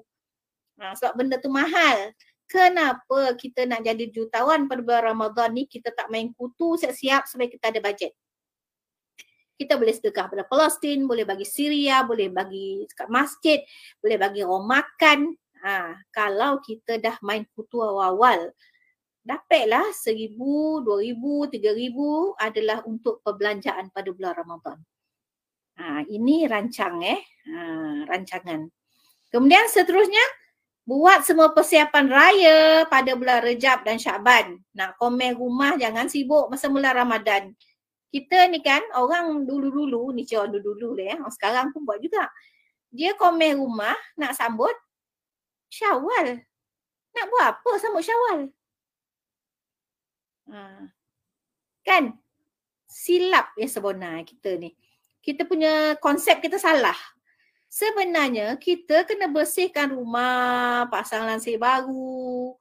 Ha, sebab benda tu mahal. Kenapa kita nak jadi jutawan pada bulan Ramadan ni kita tak main kutu siap-siap supaya kita ada bajet. Kita boleh sedekah pada Palestin, boleh bagi Syria, boleh bagi dekat masjid, boleh bagi orang makan. Ha, kalau kita dah main kutu awal-awal, dapatlah seribu, dua ribu, tiga ribu adalah untuk perbelanjaan pada bulan Ramadan. Ha, ini rancang eh, ha, rancangan. Kemudian seterusnya, buat semua persiapan raya pada bulan Rejab dan Syaban. Nak komen rumah jangan sibuk masa mula Ramadan. Kita ni kan orang dulu-dulu, ni cakap dulu-dulu lah ya, sekarang pun buat juga. Dia komen rumah nak sambut Syawal. Nak buat apa sambut Syawal? Ha. Kan? Silap yang sebenar kita ni. Kita punya konsep kita salah. Sebenarnya kita kena bersihkan rumah, pasang lansir baru,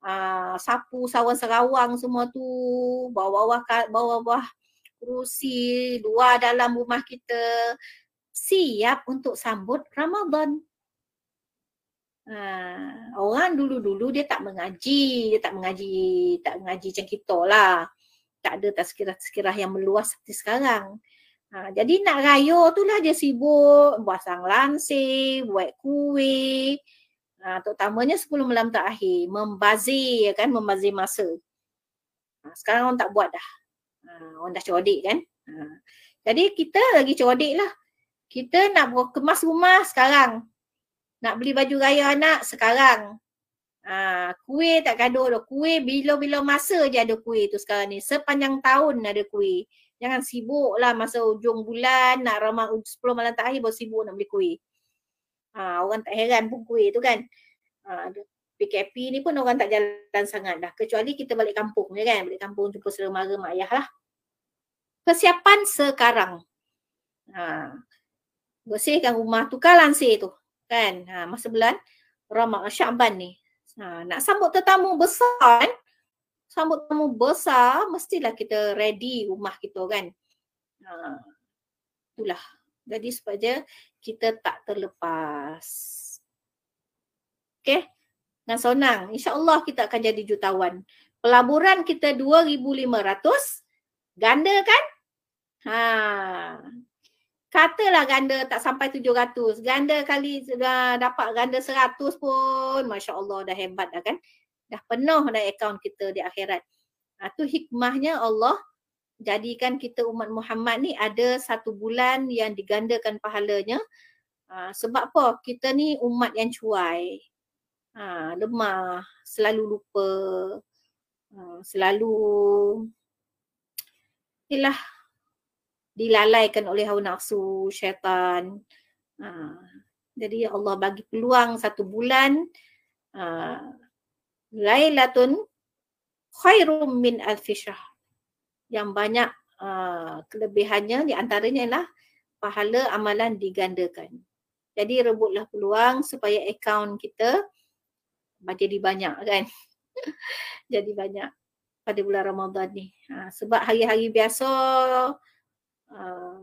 uh, sapu sawan serawang semua tu, bawah-bawah bawah-bawah kerusi, luar dalam rumah kita siap untuk sambut Ramadan. Ha, orang dulu-dulu dia tak mengaji, dia tak mengaji, tak mengaji macam kita lah. Tak ada tazkirah-tazkirah yang meluas seperti sekarang. Ha, jadi nak raya tu lah dia sibuk pasang lansir, buat kuih. Ha, terutamanya 10 malam terakhir, membazir kan, membazir masa. Ha, sekarang orang tak buat dah. Ha, orang dah codik kan. Ha, jadi kita lagi codik lah. Kita nak kemas rumah sekarang nak beli baju raya anak sekarang. Ha, kuih tak gaduh dah. Kuih bila-bila masa je ada kuih tu sekarang ni. Sepanjang tahun ada kuih. Jangan sibuk lah masa ujung bulan nak ramah 10 malam terakhir baru sibuk nak beli kuih. Ha, orang tak heran pun kuih tu kan. Ha, PKP ni pun orang tak jalan sangat dah. Kecuali kita balik kampung je kan. Balik kampung jumpa saudara mara mak ayah lah. Persiapan sekarang. Ha, bersihkan rumah, tukar lansir tu kan? Ha, masa bulan Ramadhan Syaban ni. Ha, nak sambut tetamu besar kan? Sambut tetamu besar mestilah kita ready rumah kita kan? Ha, itulah. Jadi supaya kita tak terlepas. Okey? Dan sonang insyaallah kita akan jadi jutawan. Pelaburan kita 2500 ganda kan? Ha katalah ganda tak sampai 700 ganda kali dah dapat ganda 100 pun. masya-Allah dah hebat dah kan? Dah penuh dah akaun kita di akhirat. Ha, tu hikmahnya Allah jadikan kita umat Muhammad ni ada satu bulan yang digandakan pahalanya. Ha, sebab apa? Kita ni umat yang cuai. Ha, lemah selalu lupa. Ha, selalu inilah dilalaikan oleh hawa nafsu syaitan. Ha, jadi Allah bagi peluang satu bulan ha, Lailatun khairum min alfishrah yang banyak uh, kelebihannya di antaranya ialah pahala amalan digandakan. Jadi rebutlah peluang supaya akaun kita jadi banyak kan. (laughs) jadi banyak pada bulan Ramadan ni. Ha, sebab hari-hari biasa Ah,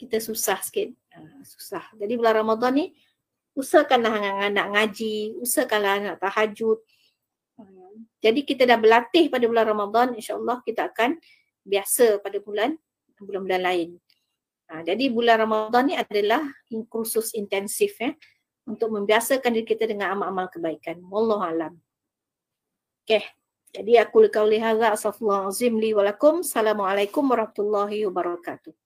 kita susah sikit. Uh, susah. Jadi bulan Ramadan ni usahakanlah anak-anak ngaji, usahakanlah anak tahajud. Uh, jadi kita dah berlatih pada bulan Ramadan, insya-Allah kita akan biasa pada bulan bulan-bulan lain. Uh, jadi bulan Ramadan ni adalah kursus intensif ya untuk membiasakan diri kita dengan amal-amal kebaikan. Wallahu alam. Okay. Jadi aku qauli hadza astaghfirullahalazim li wa lakum. Assalamualaikum warahmatullahi wabarakatuh.